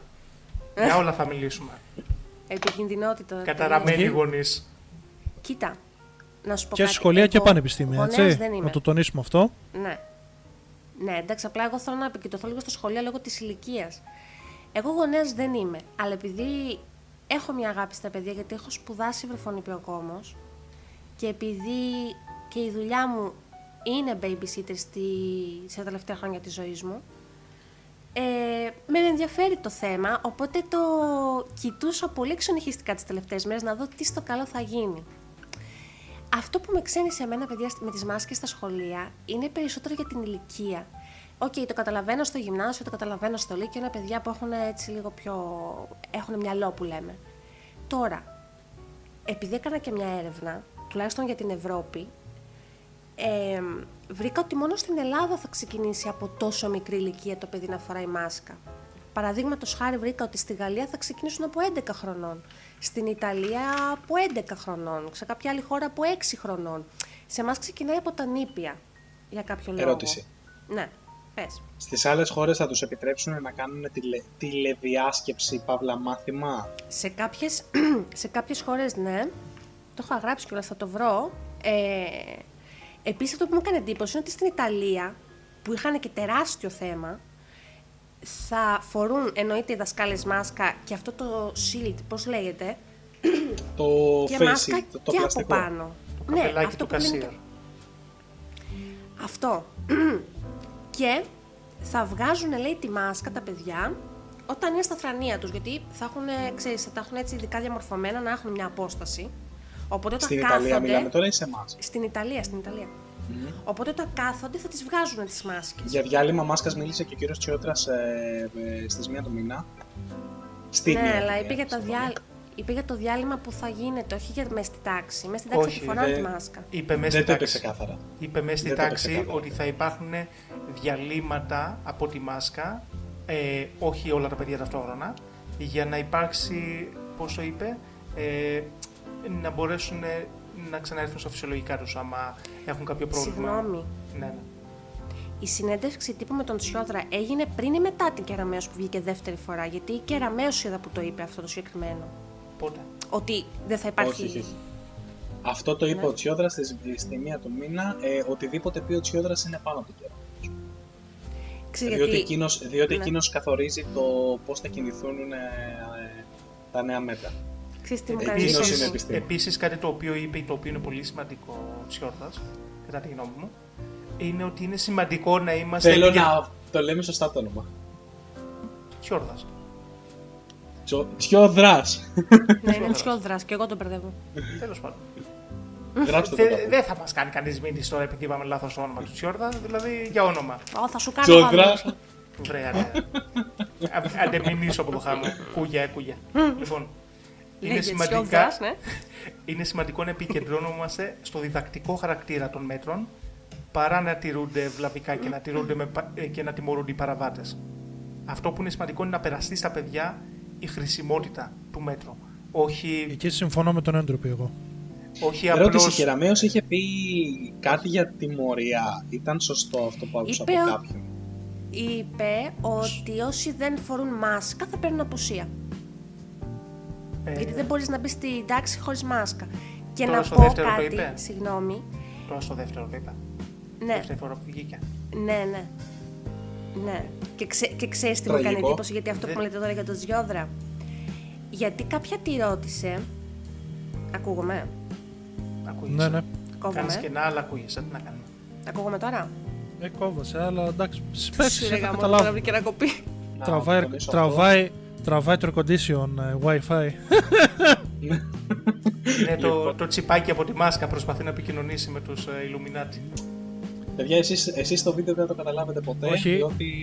Για όλα θα μιλήσουμε. Επικινδυνότητα. Καταραμένοι Γιατί; γονείς. Κοίτα, να σου πω Και κάτι. σχολεία και Εγώ πανεπιστήμια, γονέας έτσι. δεν είμαι. Να το τονίσουμε αυτό. Ναι. Ναι, εντάξει, απλά εγώ θέλω να επικεντρωθώ λίγο στα σχολεία λόγω της ηλικίας. Εγώ γονέας δεν είμαι, αλλά επειδή έχω μια αγάπη στα παιδιά, γιατί έχω σπουδάσει βρεφονιπιοκόμος και επειδή και η δουλειά μου είναι babysitter στη, σε τα τελευταία χρόνια της ζωής μου, ε, με ενδιαφέρει το θέμα, οπότε το κοιτούσα πολύ εξονυχιστικά τις τελευταίες μέρες να δω τι στο καλό θα γίνει. Αυτό που με ξένισε εμένα, παιδιά, με τις μάσκες στα σχολεία, είναι περισσότερο για την ηλικία. Οκ, το καταλαβαίνω στο γυμνάσιο, το καταλαβαίνω στο λύκειο, είναι παιδιά που έχουν έτσι λίγο πιο. έχουν μυαλό που λέμε. Τώρα, επειδή έκανα και μια έρευνα, τουλάχιστον για την Ευρώπη, ε, βρήκα ότι μόνο στην Ελλάδα θα ξεκινήσει από τόσο μικρή ηλικία το παιδί να φοράει μάσκα. Παραδείγματος χάρη, βρήκα ότι στη Γαλλία θα ξεκινήσουν από 11 χρονών. Στην Ιταλία από 11 χρονών. Σε κάποια άλλη χώρα από 6 χρονών. Σε εμάς ξεκινάει από τα νήπια. Για κάποιο λόγο. Ερώτηση. Ναι, πες. Στις άλλες χώρες θα τους επιτρέψουν να κάνουν τηλε... τηλεδιάσκεψη, παύλα μάθημα; Σε κάποιες, σε κάποιες χώρες ναι, το έχω γράψει κιόλας, θα το βρω. Ε, επίσης αυτό που μου έκανε εντύπωση είναι ότι στην Ιταλία, που είχαν και τεράστιο θέμα, θα φορούν εννοείται οι δασκάλες μάσκα και αυτό το shield, πώς λέγεται, Το και face μάσκα shield, το, το και πλαστικό. από πάνω. Το καπελάκι του που λένε κασίρ. και- Αυτό. και θα βγάζουν, λέει, τη μάσκα τα παιδιά όταν είναι στα θρανία τους, γιατί θα έχουν, ε, ξέρεις, θα τα έχουν έτσι ειδικά διαμορφωμένα να έχουν μια απόσταση. Οπότε όταν Στην Ιταλία κάθονται... μιλάμε τώρα ή σε εμάς; Στην Ιταλία, στην Ιταλία. Οπότε όταν κάθονται θα τις βγάζουν τις μάσκες. Για διάλειμμα μάσκας μίλησε και ο κύριος Τσιότρας ε, ε, στις 1 του μήνα. Στη ναι, μία του αλλά μήνα, είπε για, το συγγνώμη. διάλ... είπε για το διάλειμμα που θα γίνεται, όχι για μέσα στη τάξη. Μέσα στη τάξη Όχι, θα τη φοράνε δεν- τη μάσκα. Είπε μέσα Δεν στη το είπε τάξη. ξεκάθαρα. Είπε μέσα στη Δεν το είπε τάξη ξεκάθαρα. ότι θα υπάρχουν διαλύματα από τη μάσκα, ε, όχι όλα τα παιδιά ταυτόχρονα, για να υπάρξει, πώς το είπε, ε, να μπορέσουν να ξαναέρθουν στα φυσιολογικά τους άμα έχουν κάποιο πρόβλημα. Συγγνώμη. Ναι, ναι. Η συνέντευξη τύπου με τον Τσιόδρα έγινε πριν ή μετά την Κεραμέως που βγήκε δεύτερη φορά; Γιατί η Κεραμέως είδα που το είπε αυτό το συγκεκριμένο. Πότε; Ότι δεν θα υπάρχει. Όχι, όχι, όχι. Αυτό το είπε Ναι. ο Τσιόδρας στη, στη μία του μήνα. Ε, οτιδήποτε πει ο Τσιόδρας είναι πάνω από το καιρό. Ξέρεις, Διότι, γιατί... εκείνος, διότι Ναι. εκείνος καθορίζει το πώς θα κινηθούν ε, ε, τα νέα μέτρα. Ξέρεις τι μου Ε, κάνει εκείνος εντύπωση. είναι επιστήμη. Επίσης κάτι το οποίο είπε, το οποίο είναι πολύ σημαντικό ο Τσιόρδας, κατά τη γνώμη μου, είναι ότι είναι σημαντικό να είμαστε... Θέλω επικεντρω- να το λέμε σωστά το όνομα. Τσιόρδας. Τσο- Τσιόδρας. Ναι, είναι Τσιόδρας και εγώ τον μπερδεύω. Τέλος πάντων. Γράψτε το Θε- κάπου. Δεν θα μας κάνει κανείς μήνυση τώρα επειδή είπαμε λάθος το όνομα του Τσιόρδα, δηλαδή για όνομα. Ω, θα σου κάνω Τσιόδρα. πάνω. Βρε, άντε. Α- Άντε μην μηνύσω από το χάμο. Κούγια, κούγια. Λοιπόν, είναι Λέγε σημαντικά, Τσιόδρας, ναι. είναι σημαντικό να επικεντρώνομαστε στο διδακτικό χαρακτήρα των μέτρων παρά να τηρούνται βλαβικά και να, τηρούνται με, πα- ε, και να τιμωρούνται οι παραβάτες. Αυτό που είναι σημαντικό είναι να περαστεί στα παιδιά η χρησιμότητα του μέτρου. Όχι, Εκεί συμφωνώ με τον έντροπη εγώ. όχι Ερώτηση, απλώς... Κεραμέως είχε πει κάτι για τιμωρία. Ήταν σωστό αυτό που άκουσα Είπε από ο- κάποιον. Είπε ότι όσοι δεν φορούν μάσκα θα παίρνουν απουσία. Ε, Γιατί δεν μπορείς να μπεις στην τάξη χωρίς μάσκα. Και Τώρα να στο πω δεύτερο το κάτι. είπε; Συγγνώμη. Τώρα στο δεύτερο το είπα. Ναι, Δεύτερη φορά που βγήκε. ναι, ναι. Ναι. Και, ξέ, και ξέρεις τι μου κάνει Τραγικό. εντύπωση, γιατί αυτό που Δεν- μου λέτε τώρα για τον Ζιόδρα. Γιατί κάποια τη ρώτησε. Ακούγομαι. Ακούγεσαι. Ναι, ναι. Κάνεις Κόβομαι. και ένα άλλο ακούγεσαι, τι να κάνουμε. Ακούγομαι τώρα. Ε, κόβασε, αλλά εντάξει, πέσει, Σιγά θα μου, καταλάβω. τώρα βρήκε να κοπεί. Να Τραβάει, τονίσω τραβάει, τραβάει το air condition, ε, wifi. Είναι το, Λοιπόν. το τσιπάκι από τη μάσκα προσπαθεί να επικοινωνήσει με τους ε, Illuminati. αυτό. Παιδιά, εσείς, εσείς στο βίντεο δεν θα το καταλάβετε ποτέ, Όχι. διότι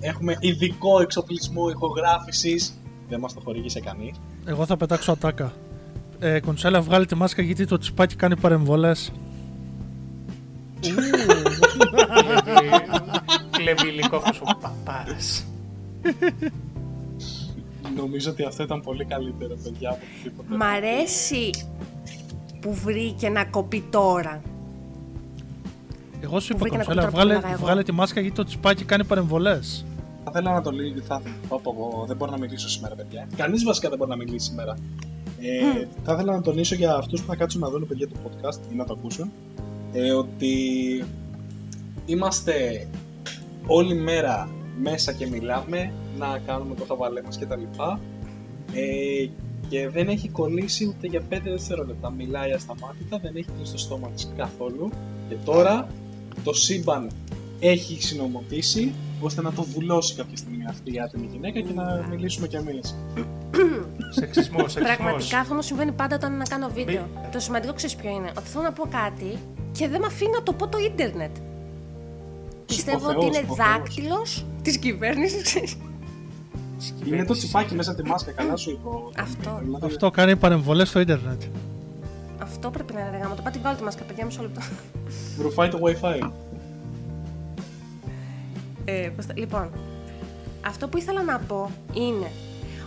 έχουμε ειδικό εξοπλισμό ηχογράφησης. Δεν μας το χορηγήσε κανείς. Εγώ θα πετάξω ατάκα. Ε, κονσέλα, βγάλει τη μάσκα γιατί το τσιπάκι κάνει παρεμβολές. Κλέβει υλικό αυτός ο παπάρας. Νομίζω ότι αυτό ήταν πολύ καλύτερο, παιδιά, από οτιδήποτε. Μ' αρέσει που βρήκε να κοπεί τώρα. Εγώ σου είπα, βρήκα ένα κονσέλα, κουτρό που βγάλε, πουλάγα εγώ. βγάλε τη μάσκα γιατί το τσιπάκι κάνει παρεμβολές. Θα ήθελα να το λύσω. Θα... Πω, πω, πω, δεν μπορώ να μιλήσω σήμερα, παιδιά. Κανείς βασικά δεν μπορεί να μιλήσει σήμερα. Ε, Θα ήθελα να τονίσω για αυτούς που θα κάτσουν να δουν παιδιά το podcast ή να το ακούσουν ε, ότι είμαστε όλη μέρα μέσα και μιλάμε να κάνουμε το χαβαλέ μας και τα λοιπά ε, και δεν έχει κολλήσει ούτε για 5 δευτερόλεπτα. Μιλάει ασταμάτητα, δεν έχει κλείσει το στόμα της καθόλου και τώρα το σύμπαν έχει συνομωτήσει ώστε να το βουλώσει κάποια στιγμή αυτή η άτιμη γυναίκα και να μιλήσουμε κι εμείς. Σεξισμός, σεξισμός. Πραγματικά αυτό μου συμβαίνει πάντα όταν να κάνω βίντεο. Μη- Το σημαντικό ξέρεις ποιο είναι; Ότι θέλω να πω κάτι και δεν με αφήνει να το πω το ίντερνετ. Πιστεύω Υποθεώς, ότι είναι υποθεώς. δάκτυλος της κυβέρνησης. Είναι το τσιπάκι μέσα από τη μάσκα, καλά σου είπε. ο- Αυτό. Δηλαδή, Αυτό κάνει παρεμβολές στο ίντερνετ. Αυτό πρέπει να είναι αργά. Το πάτε βάλτε μας παιδιά μισό λεπτό. Ρουφάει το Wi-Fi. Ε, πώς τα- λοιπόν, αυτό που ήθελα να πω είναι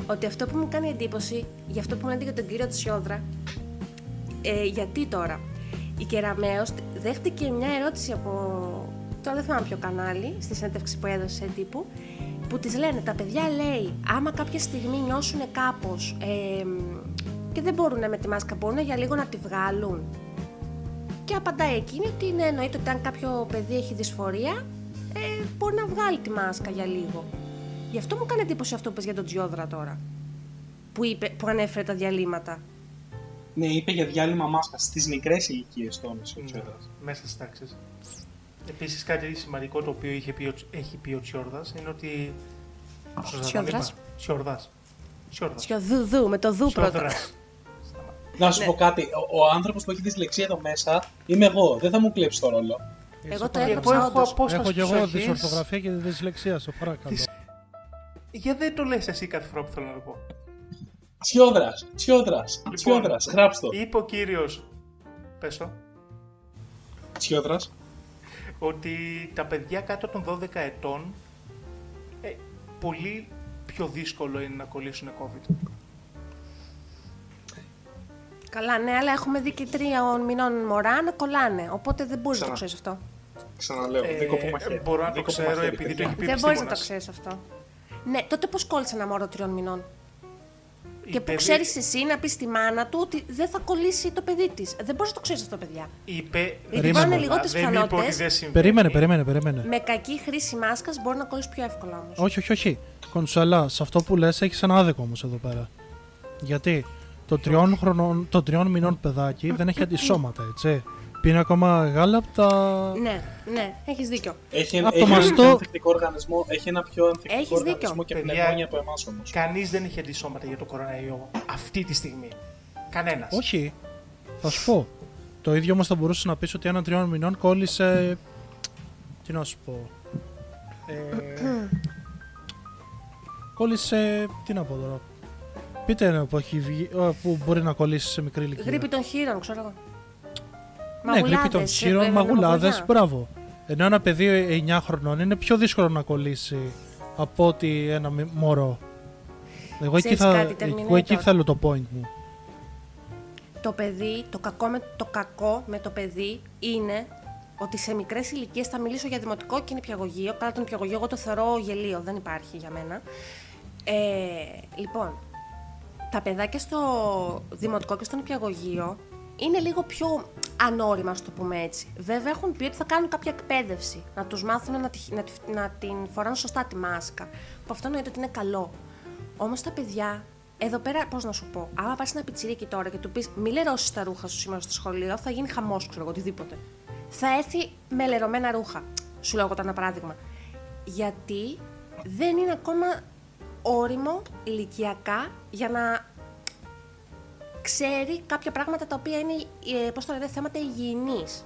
ότι αυτό που μου κάνει εντύπωση για αυτό που μου λέτε για τον κύριο Τσιόδρα, ε, γιατί τώρα, η Κεραμέως δέχτηκε μια ερώτηση από, τώρα δεν θυμάμαι ποιο κανάλι, στη συνέντευξη που έδωσε τύπου, που της λένε, τα παιδιά λέει, άμα κάποια στιγμή νιώσουν κάπως ε, και δεν μπορούν με τη μάσκα, μπορούν για λίγο να τη βγάλουν. Και απαντάει εκείνη ότι ναι, εννοείται ότι αν κάποιο παιδί έχει δυσφορία, ε, μπορεί να βγάλει τη μάσκα για λίγο. Γι' αυτό μου κάνει εντύπωση αυτό που πες για τον Τζιόδρα τώρα. Που, είπε, που ανέφερε τα διαλύματα. Ναι, είπε για διάλειμμα μάσκας στις μικρές ηλικίες τόνισε ο Ναι, Τσιόδρας. μέσα στις τάξεις. Επίσης, κάτι σημαντικό το οποίο είχε πει, ο- έχει πει ο Τσιόρδας είναι ότι. Σωστά το Τσιόδρας. είπα. Τσιόρδας. Τσιόρδας. Σιωδού, με το δου πρώτα. Τσιόδρας. Να σου Ναι. πω κάτι. Ο, ο άνθρωπος που έχει δυσλεξία εδώ μέσα είμαι εγώ. Δεν θα μου κλέψει το ρόλο. Εγώ το Εγώ έγραψα έχω όντως. απόσπαση Έχω κι εγώ ψυχής. δυσορθογραφία και δυσλεξία, στο παρακαλώ. Της- Για δεν το λες εσύ κάθε φορά που θέλω να το πω. Τσιόδρας, Τσιόδρας, Λοιπόν. Τσιόδρας. Γράψτε το. Είπε ο κύριος, πες το, Τσιόδρας. Ότι τα παιδιά κάτω των 12 ετών ε, πολύ πιο δύσκολο είναι να κολλήσουν COVID. Καλά, ναι, αλλά έχουμε δει και τριών μηνών μωρά να κολλάνε. Οπότε δεν μπορείς να το Ξανά. ξέρεις αυτό. Ξαναλέω. Ε, δίκοπο μαχαίρι. μπορώ να το Δίκοπο ξέρω μαχαίρι, επειδή το παιδιά. έχει πει Δεν μπορείς να το επιστήμονας. ξέρεις αυτό. Ναι, τότε πώς κόλλησε ένα μωρό τριών μηνών; Η Και που παιδί- ξέρεις εσύ να πεις στη μάνα του ότι δεν θα κολλήσει το παιδί της. Δεν μπορείς να το ξέρεις αυτό, παιδιά. Είπε, Γιατί Περίμενε. πάνε λιγότερε δεν είπε ότι πιθανότητε. δεν συμβαίνει. Περίμενε, περίμενε, περίμενε. Με κακή χρήση μάσκας μπορεί να κολλήσει πιο εύκολα όμως. Όχι, όχι, όχι. Κονσουέλα, σε αυτό που λες έχεις ένα άδικο όμως εδώ πέρα. Γιατί το τριών, χρονών, το τριών μηνών παιδάκι δεν έχει αντισώματα, έτσι. Πίνει ακόμα γάλα από τα... Ναι, ναι, έχεις δίκιο. Έχει, Από έχει το ένα μαστό- πιο ανθεκτικό οργανισμό. Έχει ένα πιο ανθεκτικό Έχεις οργανισμό δίκιο. και Παιδιά, πνευμόνια από εμάς όμως. Κανείς δεν έχει αντισώματα για το κοροναϊό αυτή τη στιγμή. Κανένας. Όχι. Θα σου πω. Το ίδιο όμως θα μπορούσε να πεις ότι ένα τριών μηνών κόλλησε... Τι να σου πω... Ε... κόλλησε... Τι να πω τώρα. Πείτε ένα που, έχει βγει, ε, που μπορεί να κολλήσει σε μικρή ηλικία. Γρήπη των χείρων, ξέρω εγώ. Ναι, γρήπη των ε, χείρων, βέβαια, μαγουλάδες, νεμοκρονιά. μπράβο. Ενώ ένα παιδί 9 χρονών είναι πιο δύσκολο να κολλήσει από ότι ένα μη- μωρό. Εγώ εκεί, Ξέρεις θα, κάτι, εγώ εκεί Terminator? θέλω το point μου. Το παιδί, το κακό, με, το κακό με το παιδί είναι ότι σε μικρές ηλικίες θα μιλήσω για δημοτικό και νηπιαγωγείο. Καλά, το νηπιαγωγείο εγώ το θεωρώ γελίο, δεν υπάρχει για μένα. Ε, λοιπόν, τα παιδάκια στο δημοτικό και στο νηπιαγωγείο είναι λίγο πιο ανώριμα, ας το πούμε έτσι. Βέβαια, έχουν πει ότι θα κάνουν κάποια εκπαίδευση, να τους μάθουν να, τη, να, τη- να την φοράνε σωστά τη μάσκα. Που αυτό εννοείται ότι είναι καλό. Όμως τα παιδιά, εδώ πέρα, πώς να σου πω, άμα πα ένα πιτσιρίκι τώρα και του πεις Μη λερώσεις τα ρούχα σου σήμερα στο σχολείο, θα γίνει χαμός, ξέρω εγώ, οτιδήποτε. Θα έρθει με λερωμένα ρούχα. Σου λέω εγώ τώρα ένα παράδειγμα. Γιατί δεν είναι ακόμα όριμο ηλικιακά για να ξέρει κάποια πράγματα τα οποία είναι, ε, πώς το λένε, θέματα υγιεινής.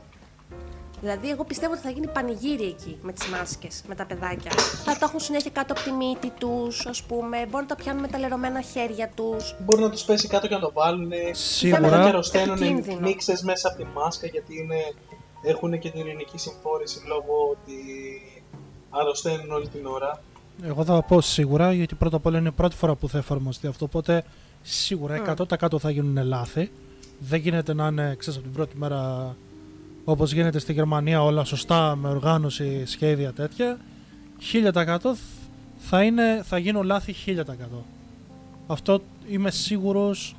Δηλαδή, εγώ πιστεύω ότι θα γίνει πανηγύρι εκεί με τις μάσκες, με τα παιδάκια. Θα τα έχουν συνέχεια κάτω από τη μύτη τους, ας πούμε. Μπορούν να τα πιάνουν με τα λερωμένα χέρια τους. Μπορεί να τους πέσει κάτω και να το βάλουν. Σίγουρα. Μετά και αρρωσταίνουν Επικίνδυνο. νήξε μέσα από τη μάσκα γιατί είναι, έχουν και την ειρηνική συμφόρηση λόγω ότι αρρωσταίνουν όλη την ώρα. Εγώ θα πω σίγουρα, γιατί πρώτα απ' όλα είναι η πρώτη φορά που θα εφαρμοστεί αυτό. Οπότε σίγουρα 100% θα γίνουν λάθη. Δεν γίνεται να είναι, ξέρεις, από την πρώτη μέρα όπως γίνεται στη Γερμανία όλα σωστά με οργάνωση, σχέδια τέτοια. 1000% θα, είναι, θα γίνουν λάθη 1000%. Αυτό είμαι σίγουρος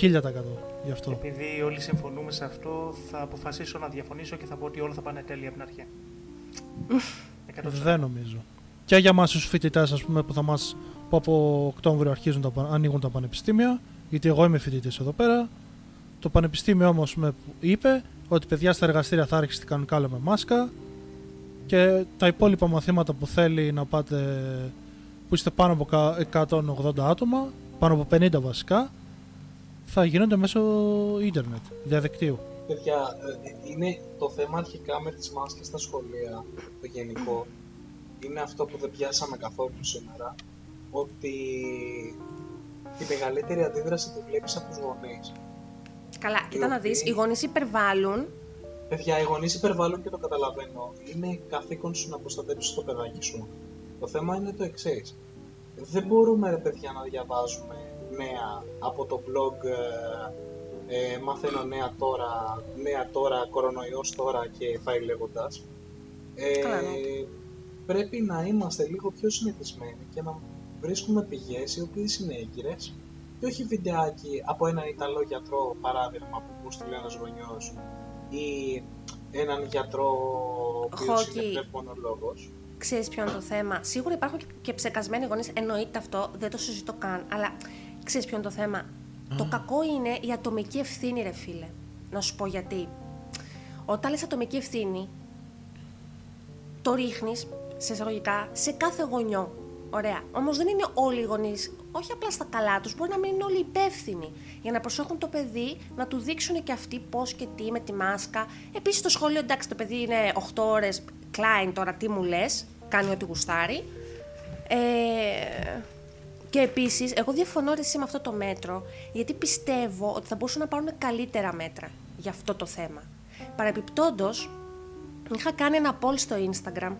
1000% γι' αυτό. Επειδή όλοι συμφωνούμε σε αυτό, θα αποφασίσω να διαφωνήσω και θα πω ότι όλα θα πάνε τέλεια από την αρχή. 100%. Δεν νομίζω. Και για εμάς τους φοιτητές ας πούμε που θα μας που από Οκτώβριο αρχίζουν τα, πα- ανοίγουν τα πανεπιστήμια, γιατί εγώ είμαι φοιτητής εδώ πέρα. Το πανεπιστήμιο όμως με είπε ότι παιδιά στα εργαστήρια θα άρχισε κανονικά όλα με μάσκα και τα υπόλοιπα μαθήματα που θέλει να πάτε που είστε πάνω από κα- 180 άτομα, πάνω από 50 βασικά, θα γίνονται μέσω ίντερνετ, διαδικτύου. Παιδιά, ε, είναι το θέμα αρχικά με τις μάσκες στα σχολεία, το γενικό, είναι αυτό που δεν πιάσαμε καθόλου σήμερα, ότι τη μεγαλύτερη αντίδραση τη βλέπεις από τους γονείς. Καλά, κοίτα να δεις, οι γονείς υπερβάλλουν. Παιδιά, οι γονείς υπερβάλλουν και το καταλαβαίνω. Είναι καθήκον σου να προστατεύσεις το παιδάκι σου. Το θέμα είναι το εξής. Δεν μπορούμε, ρε παιδιά, να διαβάζουμε νέα από το blog ε, ε, μαθαίνω νέα τώρα, νέα τώρα, κορονοϊός τώρα και πάει λέγοντας. Ε, ναι. Πρέπει να είμαστε λίγο πιο συνηθισμένοι και να βρίσκουμε πηγές οι οποίες είναι έγκυρες και όχι βιντεάκι από έναν Ιταλό γιατρό, παράδειγμα, που μου στείλει ένας γονιός ή έναν γιατρό ο οποίος είναι πνευμονολόγος. Ξέρεις ποιο είναι το θέμα; Σίγουρα υπάρχουν και ψεκασμένοι γονείς, εννοείται αυτό, δεν το συζητώ καν, αλλά ξέρεις ποιο είναι το θέμα; Το κακό είναι η ατομική ευθύνη, ρε φίλε. Να σου πω γιατί. Όταν λες ατομική ευθύνη, το ρίχνεις, σε εισαγωγικά, σε κάθε γονιό. Ωραία. Όμως δεν είναι όλοι οι γονείς, όχι απλά στα καλά τους, μπορεί να μην είναι όλοι υπεύθυνοι για να προσέχουν το παιδί, να του δείξουν και αυτοί πώς και τι με τη μάσκα. Επίσης στο σχολείο, εντάξει, το παιδί είναι 8 ώρες, Klein τώρα, τι μου λες, κάνει ό,τι γουστάρει. Ε, και επίσης, εγώ διαφωνώ εσύ με αυτό το μέτρο, γιατί πιστεύω ότι θα μπορούσαν να πάρουν καλύτερα μέτρα για αυτό το θέμα. Παρεπιπτόντω, είχα κάνει ένα poll στο Instagram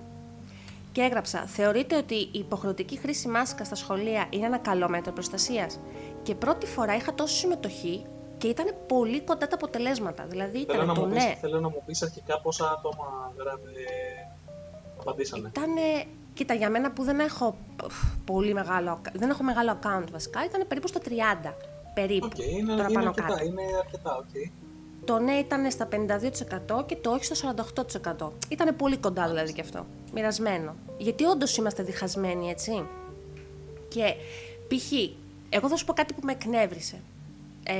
και έγραψα: Θεωρείτε ότι η υποχρεωτική χρήση μάσκα στα σχολεία είναι ένα καλό μέτρο προστασίας; Και πρώτη φορά είχα τόση συμμετοχή και ήταν πολύ κοντά τα αποτελέσματα. Δηλαδή ήταν θέλω το να ναι. θέλω να μου πεις αρχικά πόσα άτομα γράφε, απαντήσανε. Ήτανε, κοίτα, για μένα που δεν έχω πολύ μεγάλο, δεν έχω μεγάλο account βασικά, ήταν περίπου στα 30. Περίπου. Okay, είναι, τώρα είναι, πάνω αρκετά, κάτω. είναι αρκετά, okay. Το ναι ήταν στα 52% και το όχι στο 48%. Ήταν πολύ κοντά δηλαδή και αυτό. Μοιρασμένο. Γιατί όντως είμαστε διχασμένοι, έτσι; Και π.χ. εγώ θα σου πω κάτι που με εκνεύρισε. Ε,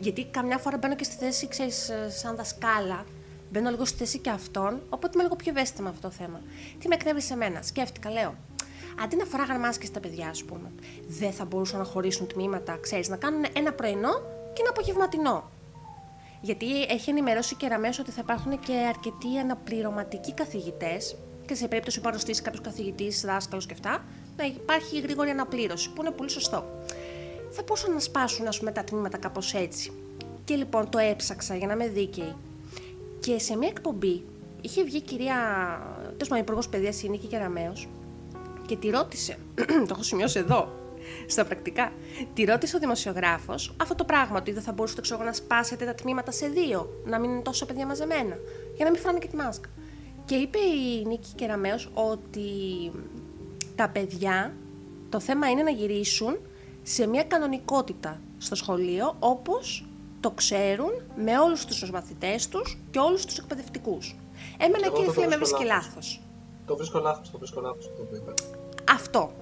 γιατί καμιά φορά μπαίνω και στη θέση, ξέρεις, σαν δασκάλα, μπαίνω λίγο στη θέση και αυτών, οπότε είμαι λίγο πιο ευαίσθητη με αυτό το θέμα. Τι με εκνεύρισε εμένα, σκέφτηκα, λέω, αντί να φοράγαν μάσκες τα παιδιά, ας πούμε, δεν θα μπορούσαν να χωρίσουν τμήματα, ξέρεις, να κάνουν ένα πρωινό και ένα απογευματινό. Γιατί έχει ενημερώσει και Ραμαίο ότι θα υπάρχουν και αρκετοί αναπληρωματικοί καθηγητές και σε περίπτωση που αρρωστήσει κάποιος καθηγητής, δάσκαλος και αυτά, να υπάρχει γρήγορη αναπλήρωση, που είναι πολύ σωστό. Θα μπορούσαν να σπάσουν ας πούμε, τα τμήματα κάπως έτσι. Και λοιπόν το έψαξα για να είμαι δίκαιη. Και σε μια εκπομπή είχε βγει η κυρία, τέλος πάντων, υπουργός παιδείας, η Νίκη Κεραμαίο, και τη ρώτησε, το έχω σημειώσει εδώ, στα πρακτικά. Τη ρώτησε ο δημοσιογράφος αυτό το πράγμα, ότι δεν θα μπορούσατε ξέρω, να σπάσετε τα τμήματα σε δύο, να μην είναι τόσο παιδιά μαζεμένα, για να μην φάνε και τη μάσκα. Και είπε η Νίκη Κεραμέως ότι τα παιδιά το θέμα είναι να γυρίσουν σε μια κανονικότητα στο σχολείο όπως το ξέρουν με όλους τους μαθητές τους και όλους τους εκπαιδευτικούς. Έμενα Εγώ κύριε το φίλε με βρίσκω βρίσκει λάθος. λάθος. Το βρίσκω λάθος, το βρίσκω λάθος αυτό που είπε. Αυτό.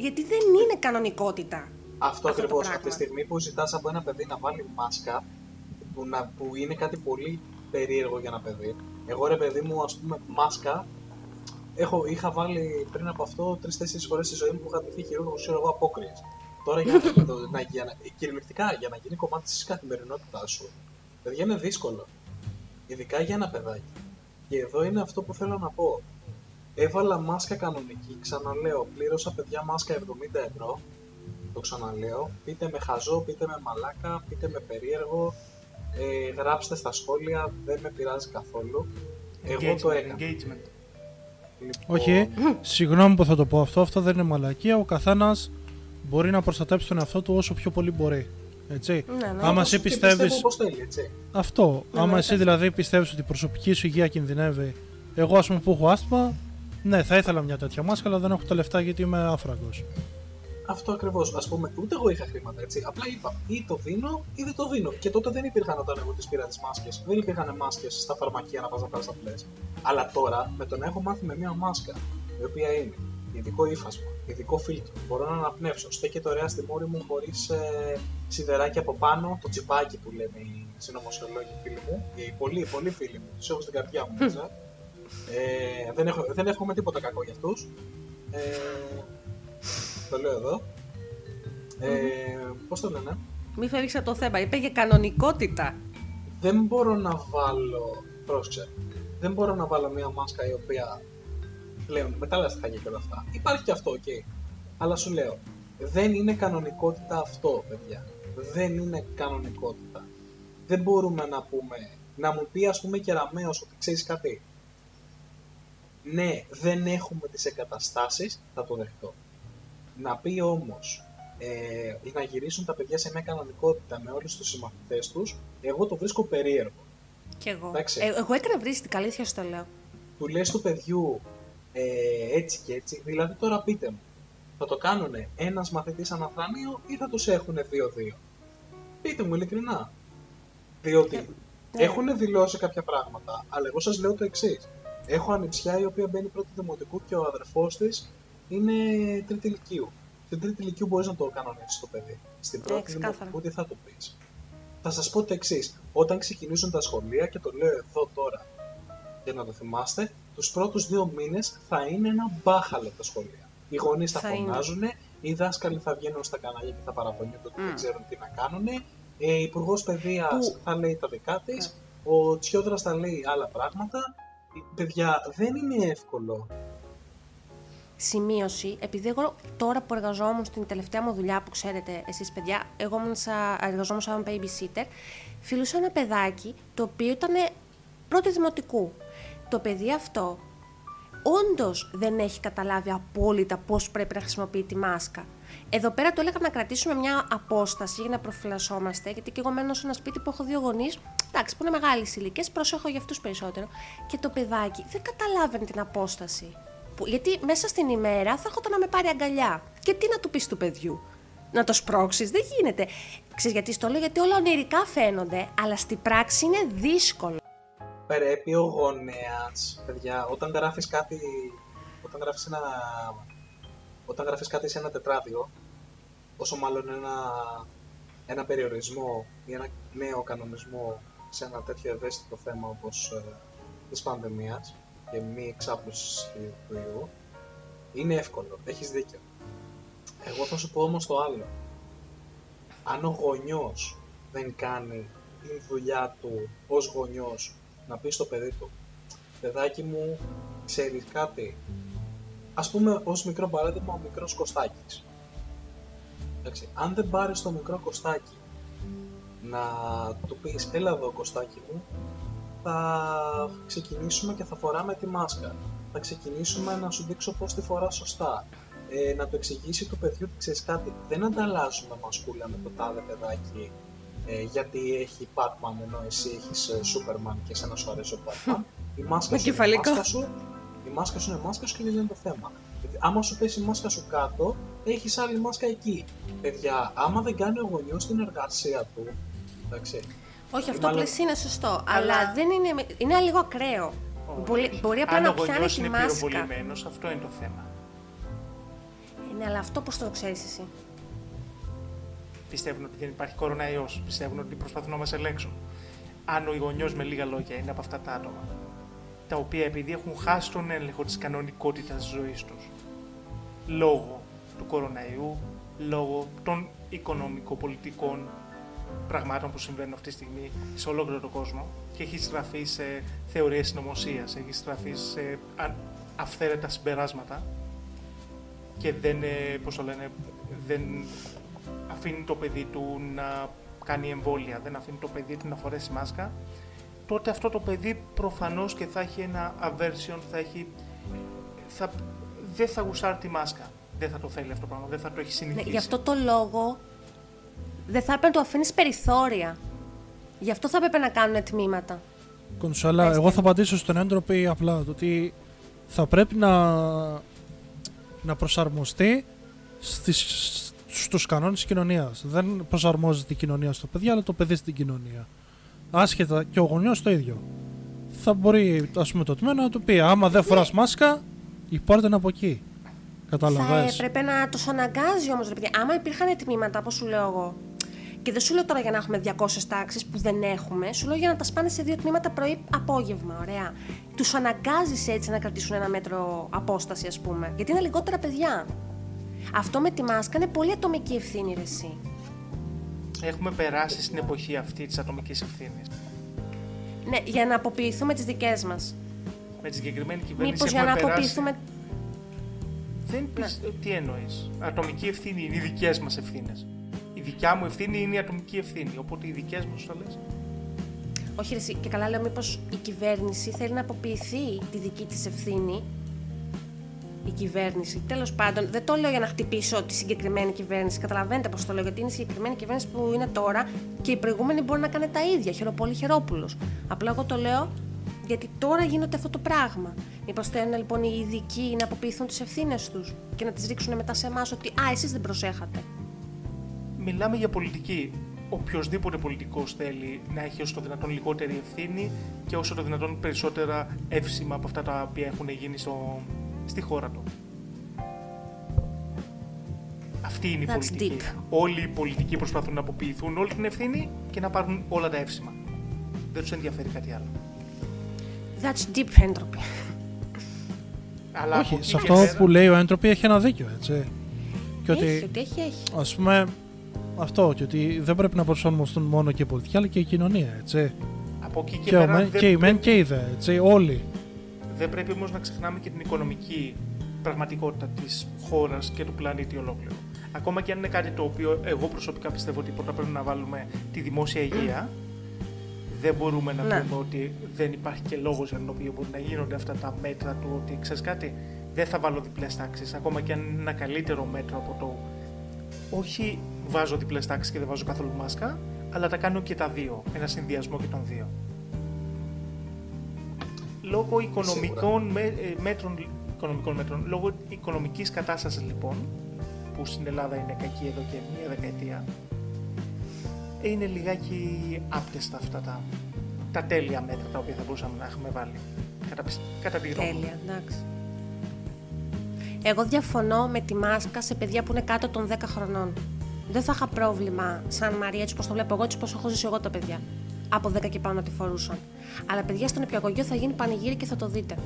Γιατί δεν είναι κανονικότητα. Αυτό Αυτό το ακριβώς. πράγμα. Από τη στιγμή που ζητάς από ένα παιδί να βάλει μάσκα, που, να, που είναι κάτι πολύ περίεργο για ένα παιδί. Εγώ ρε παιδί μου, ας πούμε, μάσκα. Έχω, είχα βάλει πριν από αυτό τρει-τέσσερι φορές στη ζωή μου που είχα ντυθεί χειρούργος, ξέρω εγώ, απόκριες. Τώρα για να, το, να, για να, κυριολεκτικά για να γίνει κομμάτι της καθημερινότητάς σου, παιδιά είναι δύσκολο. Ειδικά για ένα παιδάκι. Και εδώ είναι αυτό που θέλω να πω. Έβαλα μάσκα κανονική, ξαναλέω, πλήρωσα παιδιά μάσκα 70 ευρώ. Το ξαναλέω. Πείτε με χαζό, πείτε με μαλάκα, πείτε με περίεργο. Ε, γράψτε στα σχόλια, δεν με πειράζει καθόλου. Εγώ το Engagement, έκανα. engagement. Λοιπόν, Όχι, συγγνώμη που θα το πω αυτό, αυτό δεν είναι μαλακία. Ο καθένας μπορεί να προστατέψει τον εαυτό του όσο πιο πολύ μπορεί. Έτσι. Ναι, ναι. Άμα όπως εσύ και πιστεύει. πιστεύω όπως θέλει, έτσι. Αυτό. Ναι, άμα ναι, εσύ ναι. δηλαδή πιστεύεις ότι η προσωπική σου υγεία κινδυνεύει. Εγώ, ας πούμε, που έχω άσθμα, ναι, θα ήθελα μια τέτοια μάσκα, αλλά δεν έχω τα λεφτά γιατί είμαι άφραγκο. Αυτό ακριβώς. Α πούμε, ούτε εγώ είχα χρήματα έτσι. Απλά είπα ή το δίνω ή δεν το δίνω. Και τότε δεν υπήρχαν όταν εγώ τις πήρα τις μάσκες. Δεν υπήρχαν μάσκες στα φαρμακεία να πα να πάρει απλέ. Αλλά τώρα με το να έχω μάθει με μια μάσκα, η οποία είναι ειδικό ύφασμα, ειδικό φίλτρο, μπορώ να αναπνεύσω, στέκεται ωραία στη μόρη μου χωρίς ε, σιδεράκι από πάνω, το τσιπάκι που λένε οι συνωμοσιολόγοι φίλοι μου, οι πολλοί, πολλοί φίλοι μου, τους έχω στην καρδιά μου μέσα. Ε, δεν, έχω, δεν εύχομαι τίποτα κακό για αυτούς. Ε, το λέω εδώ. Ε, Πώς το λένε, Μη φεύγεις από το θέμα. Είπε για κανονικότητα. δεν μπορώ να βάλω. Πρόσεξε. Δεν μπορώ να βάλω μια μάσκα η οποία πλέον με τα λαστιχάκια και όλα αυτά. Υπάρχει και αυτό, οκ. Αλλά σου λέω, δεν είναι κανονικότητα αυτό, παιδιά. Δεν είναι κανονικότητα. Δεν μπορούμε να πούμε, να μου πει ας πούμε Κεραμέως ότι ξέρεις κάτι. Ναι, δεν έχουμε τις εγκαταστάσεις, θα το δεχτώ. Να πει όμως, ε, να γυρίσουν τα παιδιά σε μια κανονικότητα με όλους τους συμμαθητές τους, εγώ το βρίσκω περίεργο. Κι εγώ. Εντάξει. Ε, εγώ εκνευρίστηκα, αλήθεια σου το λέω. Του λες του παιδιού ε, έτσι και έτσι, δηλαδή τώρα πείτε μου, θα το κάνουν ένας μαθητής αναθρανείο ή θα τους έχουν δύο-δύο; Πείτε μου ειλικρινά. Διότι ναι. έχουν δηλώσει κάποια πράγματα, αλλά εγώ σας λέω το εξής. Έχω ανιψιά η οποία μπαίνει πρώτη δημοτικού και ο αδερφός της είναι τρίτη ηλικίου. Στην τρίτη ηλικίου μπορείς να το κανονίσεις το παιδί. Στην πρώτη ξεκάθαρα. δημοτικού τι θα το πεις. Θα σας πω το εξής. Όταν ξεκινήσουν τα σχολεία και το λέω εδώ τώρα για να το θυμάστε, τους πρώτους δύο μήνες θα είναι ένα μπάχαλο τα σχολεία. Οι γονείς θα, Θα είναι. φωνάζουν, οι δάσκαλοι θα βγαίνουν στα κανάλια και θα παραπονιούνται ότι δεν Μμ. ξέρουν τι να κάνουν. Ε, η Υπουργός Παιδείας Που- θα λέει τα δικά της, Ναι. ο Τσιόδρας θα λέει άλλα πράγματα. Ε, Παιδιά, δεν είναι εύκολο. Σημείωση, επειδή εγώ τώρα που εργαζόμουν στην τελευταία μου δουλειά που ξέρετε εσείς παιδιά, εγώ ήμουν σα, εργαζόμουν σαν babysitter, φιλούσα ένα παιδάκι το οποίο ήταν πρώτη δημοτικού. Το παιδί αυτό όντως δεν έχει καταλάβει απόλυτα πώς πρέπει να χρησιμοποιεί τη μάσκα. Εδώ πέρα το έλεγα να κρατήσουμε μια απόσταση για να προφυλασσόμαστε, γιατί και εγώ μένω σε ένα σπίτι που έχω δύο γονείς, εντάξει, που είναι μεγάλες ηλικίες, προσέχω για αυτούς περισσότερο. Και το παιδάκι δεν καταλάβαινε την απόσταση. Που, γιατί μέσα στην ημέρα θα έρχονταν να με πάρει αγκαλιά. Και τι να του πεις του παιδιού, Να το σπρώξεις, δεν γίνεται. Ξέρεις γιατί στο λέω, γιατί όλα ονειρικά φαίνονται, αλλά στην πράξη είναι δύσκολο. Πρέπει ο γονέας, παιδιά, όταν γράφεις κάτι. Όταν γράφεις ένα. Όταν γράφεις κάτι σε ένα τετράδιο, όσο μάλλον ένα, ένα περιορισμό ή ένα νέο κανονισμό σε ένα τέτοιο ευαίσθητο θέμα όπως ε, της πανδημίας και μη εξάπλωσης του, του ιού, είναι εύκολο, έχεις δίκιο. Εγώ θα σου πω όμως το άλλο. Αν ο γονιός δεν κάνει τη δουλειά του ως γονιός να πει στο παιδί του παιδάκι μου, ξέρεις κάτι, ας πούμε ως μικρό παράδειγμα ο μικρός Κωστάκης. Εντάξει, αν δεν πάρεις το μικρό Κωστάκι να του πεις έλα εδώ Κωστάκι μου, θα ξεκινήσουμε και θα φοράμε τη μάσκα. Θα ξεκινήσουμε να σου δείξω πώς τη φοράς σωστά. Ε, να του εξηγήσει του παιδιού ότι ξέρεις κάτι, δεν ανταλλάζουμε μασκούλα με το τάδε παιδάκι ε, γιατί έχει Batman ενώ εσύ έχεις ε, Superman και εσένα σου αρέσει ο Batman. Η μάσκα, Με σου είναι η κεφαλικό. μάσκα σου, η μάσκα σου είναι η μάσκας σου και δεν είναι το θέμα. Γιατί άμα σου πέσει η μάσκα σου κάτω, έχεις άλλη μάσκα εκεί. Παιδιά, άμα δεν κάνει ο γονιός την εργασία του, εντάξει, Όχι, αυτό Μάλλον- πλαίσιο είναι σωστό, Αλλά- αλλά δεν είναι, είναι λίγο ακραίο. Μπορεί, μπορεί απλά Αν να ο πιάνει γονιός τη είναι μάσκα. πυροβολημένος, αυτό είναι το θέμα. Ναι, αλλά αυτό πώς το ξέρεις εσύ; Πιστεύουν ότι δεν υπάρχει κοροναϊός, πιστεύουν ότι προσπαθούν να μας ελέγξουν. Αν ο γονιός με λίγα λόγια είναι από αυτά τα άτομα, τα οποία επειδή έχουν χάσει τον έλεγχο της κανονικότητας της ζωής τους, λόγω του κοροναϊού, λόγω των οικονομικοπολιτικών πραγμάτων που συμβαίνουν αυτή τη στιγμή σε ολόκληρο τον κόσμο και έχει στραφεί σε θεωρίες συνωμοσίας, έχει στραφεί σε α- αυθαίρετα συμπεράσματα και δεν, ε, πώς το λένε, δεν αφήνει το παιδί του να κάνει εμβόλια, δεν αφήνει το παιδί του να φορέσει μάσκα, τότε αυτό το παιδί προφανώς και θα έχει ένα aversion, θα έχει, θα, δεν θα γουσάρει τη μάσκα. Δεν θα το θέλει αυτό το πράγμα, δεν θα το έχει Ναι, συνηθίσει. γι' αυτό το λόγο δεν θα έπρεπε να το αφήνεις περιθώρια. Γι' αυτό θα έπρεπε να κάνουν τμήματα. Κονσάλα, Πες εγώ και. θα απαντήσω στον έντροπη απλά το ότι θα πρέπει να, να προσαρμοστεί στις, στους κανόνες της κοινωνίας. Δεν προσαρμόζεται η κοινωνία στο παιδί, αλλά το παιδί στην κοινωνία. Άσχετα και ο γονιός το ίδιο. Θα μπορεί ας πούμε το τμήμα να του πει άμα δεν φοράς μάσκα, η πόρτα είναι από εκεί. Θα Κατάλαβες. έπρεπε να τους αναγκάζει όμως, ρε παιδιά. Άμα υπήρχαν τμήματα, όπως σου λέω εγώ, και δεν σου λέω τώρα για να έχουμε 200 τάξεις που δεν έχουμε, σου λέω για να τα σπάνε σε δύο τμήματα πρωί-απόγευμα. Ωραία. Τους αναγκάζεις έτσι να κρατήσουν ένα μέτρο απόσταση, ας πούμε. Γιατί είναι λιγότερα παιδιά. Αυτό με τη μάσκα είναι πολύ ατομική ευθύνη, ρε εσύ. Έχουμε περάσει στην εποχή αυτή της ατομικής ευθύνης. Ναι, για να αποποιηθούμε τις δικές μας. Με τη συγκεκριμένη κυβέρνηση Μήπως για να έχουμε περάσει... αποποιηθούμε. Δεν πεις... Τι εννοείς; Ατομική ευθύνη είναι οι δικές μας ευθύνες. Η δικιά μου ευθύνη είναι η ατομική ευθύνη. Οπότε οι δικές μου το λες. Όχι, ρε, εσύ, και καλά λέω, μήπως η κυβέρνηση θέλει να αποποιηθεί τη δική της ευθύνη. Η κυβέρνηση. Τέλος πάντων, δεν το λέω για να χτυπήσω τη συγκεκριμένη κυβέρνηση. Καταλαβαίνετε πώς το λέω, γιατί είναι η συγκεκριμένη κυβέρνηση που είναι τώρα και η προηγούμενη μπορεί να κάνει τα ίδια. Χαιροπόλη Χερόπουλο. Απλά εγώ το λέω γιατί τώρα γίνεται αυτό το πράγμα. Μήπως θέλουν λοιπόν οι ειδικοί να αποποιηθούν τις ευθύνες τους και να τις ρίξουν μετά σε εμάς ότι Α, εσείς δεν προσέχατε. Μιλάμε για πολιτική. Οποιοδήποτε πολιτικός θέλει να έχει όσο το δυνατόν λιγότερη ευθύνη και όσο το δυνατόν περισσότερα εύσημα από αυτά τα οποία έχουν γίνει στο, στη χώρα του. Αυτή είναι η That's πολιτική. deep. Όλοι οι πολιτικοί προσπαθούν να αποποιηθούν όλη την ευθύνη και να πάρουν όλα τα εύσημα. Δεν τους ενδιαφέρει κάτι άλλο. That's deep entropy. Αλλά από Όχι, εκεί σε και αυτό πέρα- που λέει ο Έντροπη έχει ένα δίκιο, έτσι. Και Έχει, ότι, ότι έχει, έχει. ας πούμε, αυτό, και ότι δεν πρέπει να προσαρμοστούν μόνο και η πολιτική, αλλά και η κοινωνία, έτσι. Από εκεί και, Και, ο πέρα μεν- δεν και η πρέπει- μεν και η δε, έτσι, όλοι. Δεν πρέπει όμως να ξεχνάμε και την οικονομική πραγματικότητα της χώρας και του πλανήτη ολόκληρου. Ακόμα και αν είναι κάτι το οποίο εγώ προσωπικά πιστεύω ότι πρώτα πρέπει να βάλουμε τη δημόσια υγεία, δεν μπορούμε να Ναι. πούμε ότι δεν υπάρχει και λόγος για τον οποίο μπορεί να γίνονται αυτά τα μέτρα του ότι ξέρεις κάτι, δεν θα βάλω διπλές τάξεις. Ακόμα και αν είναι ένα καλύτερο μέτρο από το. Όχι βάζω διπλές τάξεις και δεν βάζω καθόλου μάσκα, αλλά τα κάνω και τα δύο. Ένα συνδυασμό και των δύο λόγω οικονομικών με, ε, μέτρων, οικονομικών μέτρων, λόγω οικονομικής κατάστασης λοιπόν, που στην Ελλάδα είναι κακή εδώ και μία δεκαετία, είναι λιγάκι άπτεστα αυτά τα, τα τέλεια μέτρα τα οποία θα μπορούσαμε να έχουμε βάλει. Κατά, πισ- κατά τη γνώμη μου. Τέλεια, εντάξει. Εγώ διαφωνώ με τη μάσκα σε παιδιά που είναι κάτω των 10 χρονών. Δεν θα είχα πρόβλημα σαν Μαρία, έτσι πώ το βλέπω εγώ, έτσι πώ έχω ζήσει εγώ τα παιδιά. Από 10 και πάνω να τη φορούσαν. Αλλά παιδιά στον υπηαγωγείο θα γίνει πανηγύρι και θα το δείτε.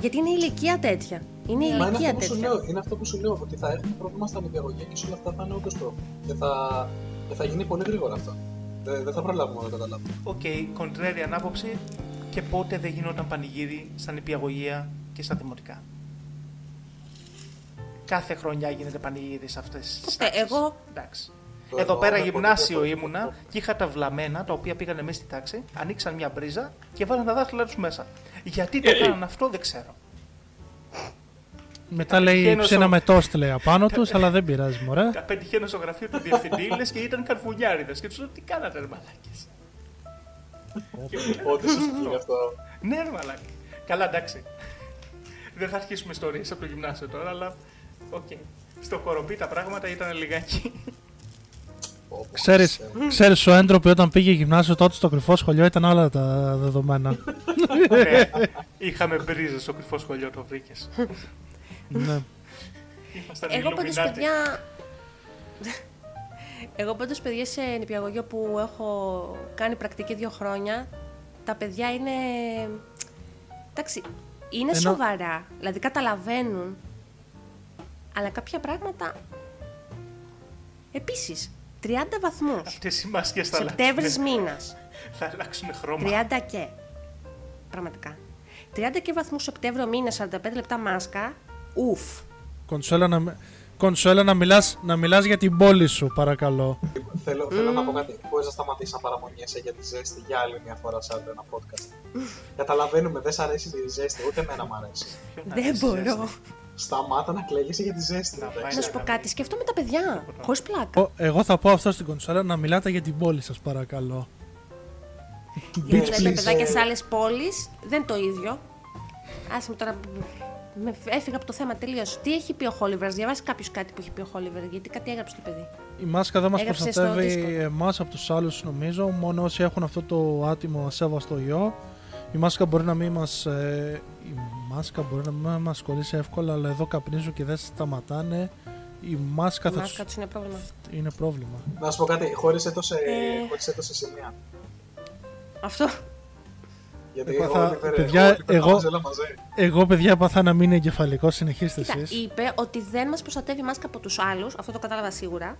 Γιατί είναι η ηλικία τέτοια. Είναι η Μα είναι ηλικία αυτό, που σου τέτοια. λέω, είναι αυτό που σου λέω, ότι θα έχουμε πρόβλημα στα νηπιαγωγεία και σε όλα αυτά θα είναι όντως πρόβλημα. Και θα, και θα γίνει πολύ γρήγορα αυτό. Δεν, δεν θα προλάβουμε να το καταλάβουμε. OK, contrarian άποψη και πότε δεν γινόταν πανηγύρι στα νηπιαγωγεία και στα δημοτικά; Κάθε χρονιά γίνεται πανηγύρι σε αυτές τις Ποτέ, τάξεις. εγώ- Εντάξει. Το Εδώ εννοώ, πέρα με γυμνάσιο ποτέ, ήμουνα ποτέ. και είχα τα βλαμμένα τα οποία πήγανε μέσα στη τάξη, ανοίξαν μια μπρίζα και βάλαν τα δάχτυλα τους μέσα. Γιατί το έκαναν αυτό δεν ξέρω. Μετά λέει πετυχαίνω ψήνα στο- με τόστ λέει απάνω τους, αλλά δεν πειράζει, μωρέ. Τα πετυχαίνω στο γραφείο του διευθυντή λες και ήταν καρφουνιάριδες και τους λέω τι κάνατε ρε μαλάκες; Και μου λένε, Ό,τι σου φύγει αυτό; Ναι, ρε μαλάκα. Καλά, εντάξει. Δεν θα αρχίσουμε ιστορίες από το γυμνάσιο τώρα, αλλά οκ. Στο κοροπή τα πράγματα ήταν λιγάκι. Πω, πω, Ξέρεις, σε- ξέρεις ο Έντροπη όταν πήγε γυμνάσιο τότε στο κρυφό σχολείο ήταν άλλα τα δεδομένα. ναι, είχαμε μπρίζες στο κρυφό σχολείο, το βρήκες. ναι. Ήμασταν Εγώ πάντως Illuminati. παιδιά... Εγώ πάντως παιδιά σε νηπιαγωγείο που έχω κάνει πρακτική δύο χρόνια, τα παιδιά είναι... Εντάξει, είναι Ενώ- σοβαρά, δηλαδή καταλαβαίνουν, αλλά κάποια πράγματα... Επίσης, 30 βαθμούς, Αυτές οι μάσκες θα Σεπτέμβρης αλλάξουν, μήνας, θα αλλάξουν χρώμα. 30 και. Πραγματικά. 30 και βαθμούς Σεπτέμβριο μήνας, 45 λεπτά μάσκα, ουφ. Κονσουέλα να, μι- Κονσουέλα να μιλάς, να μιλάς για την πόλη σου παρακαλώ. Θέλω, θέλω να πω κάτι. Μπορείς να σταματήσεις να παραμονιέσαι για τη ζέστη για άλλη μια φορά σε άλλο ένα podcast. Καταλαβαίνουμε, δεν σ' αρέσει η ζέστη, ούτε εμένα μου αρέσει. Ποιον Δεν αρέσει η μπορώ. Ζέστη. Σταμάτα να κλαίγεσαι για τη ζέστη. Να εντάξει. πάει Να σου πω κάτι, σκεφτόμαι τα παιδιά, χωρίς πλάκα. Ο- εγώ θα πω αυτό στην Κονσουέλα να μιλάτε για την πόλη σας παρακαλώ. Γιατί Beach τα please. παιδάκια σε άλλες πόλεις δεν είναι το ίδιο. Άσε με τώρα. Με έφυγα από το θέμα τελείως. Τι έχει πει ο Χόλιβερς, διαβάσεις κάποιος κάτι που έχει πει ο Χόλιβερς, γιατί κάτι έγραψε το παιδί. Η μάσκα δεν μας Έγραψε στο προστατεύει Discord. εμάς από τους άλλους νομίζω, μόνο όσοι έχουν αυτό το άτιμο ασέβαστο ιό. Η μάσκα μπορεί να μην μας, ε, η μάσκα μπορεί να μην μας κολλήσει εύκολα, αλλά εδώ καπνίζουν και δεν σταματάνε. Η μάσκα Η θα μάσκα τους... τους είναι πρόβλημα. είναι πρόβλημα. Να σου πω κάτι, χώρισε το σε, Ε. χώρισε το σε σημεία. Αυτό. Γιατί Εγώ ο θα- Όλιβερ- παιδιά, ο Όλιβερ εγώ- τα μαζέλα μαζί. Εγώ παιδιά παθά να μην είναι εγκεφαλικός, συνεχίστε Κοίτα, εσείς. είπε ότι δεν μας προστατεύει η μάσκα από τους άλλους, αυτό το κατάλαβα σίγουρα.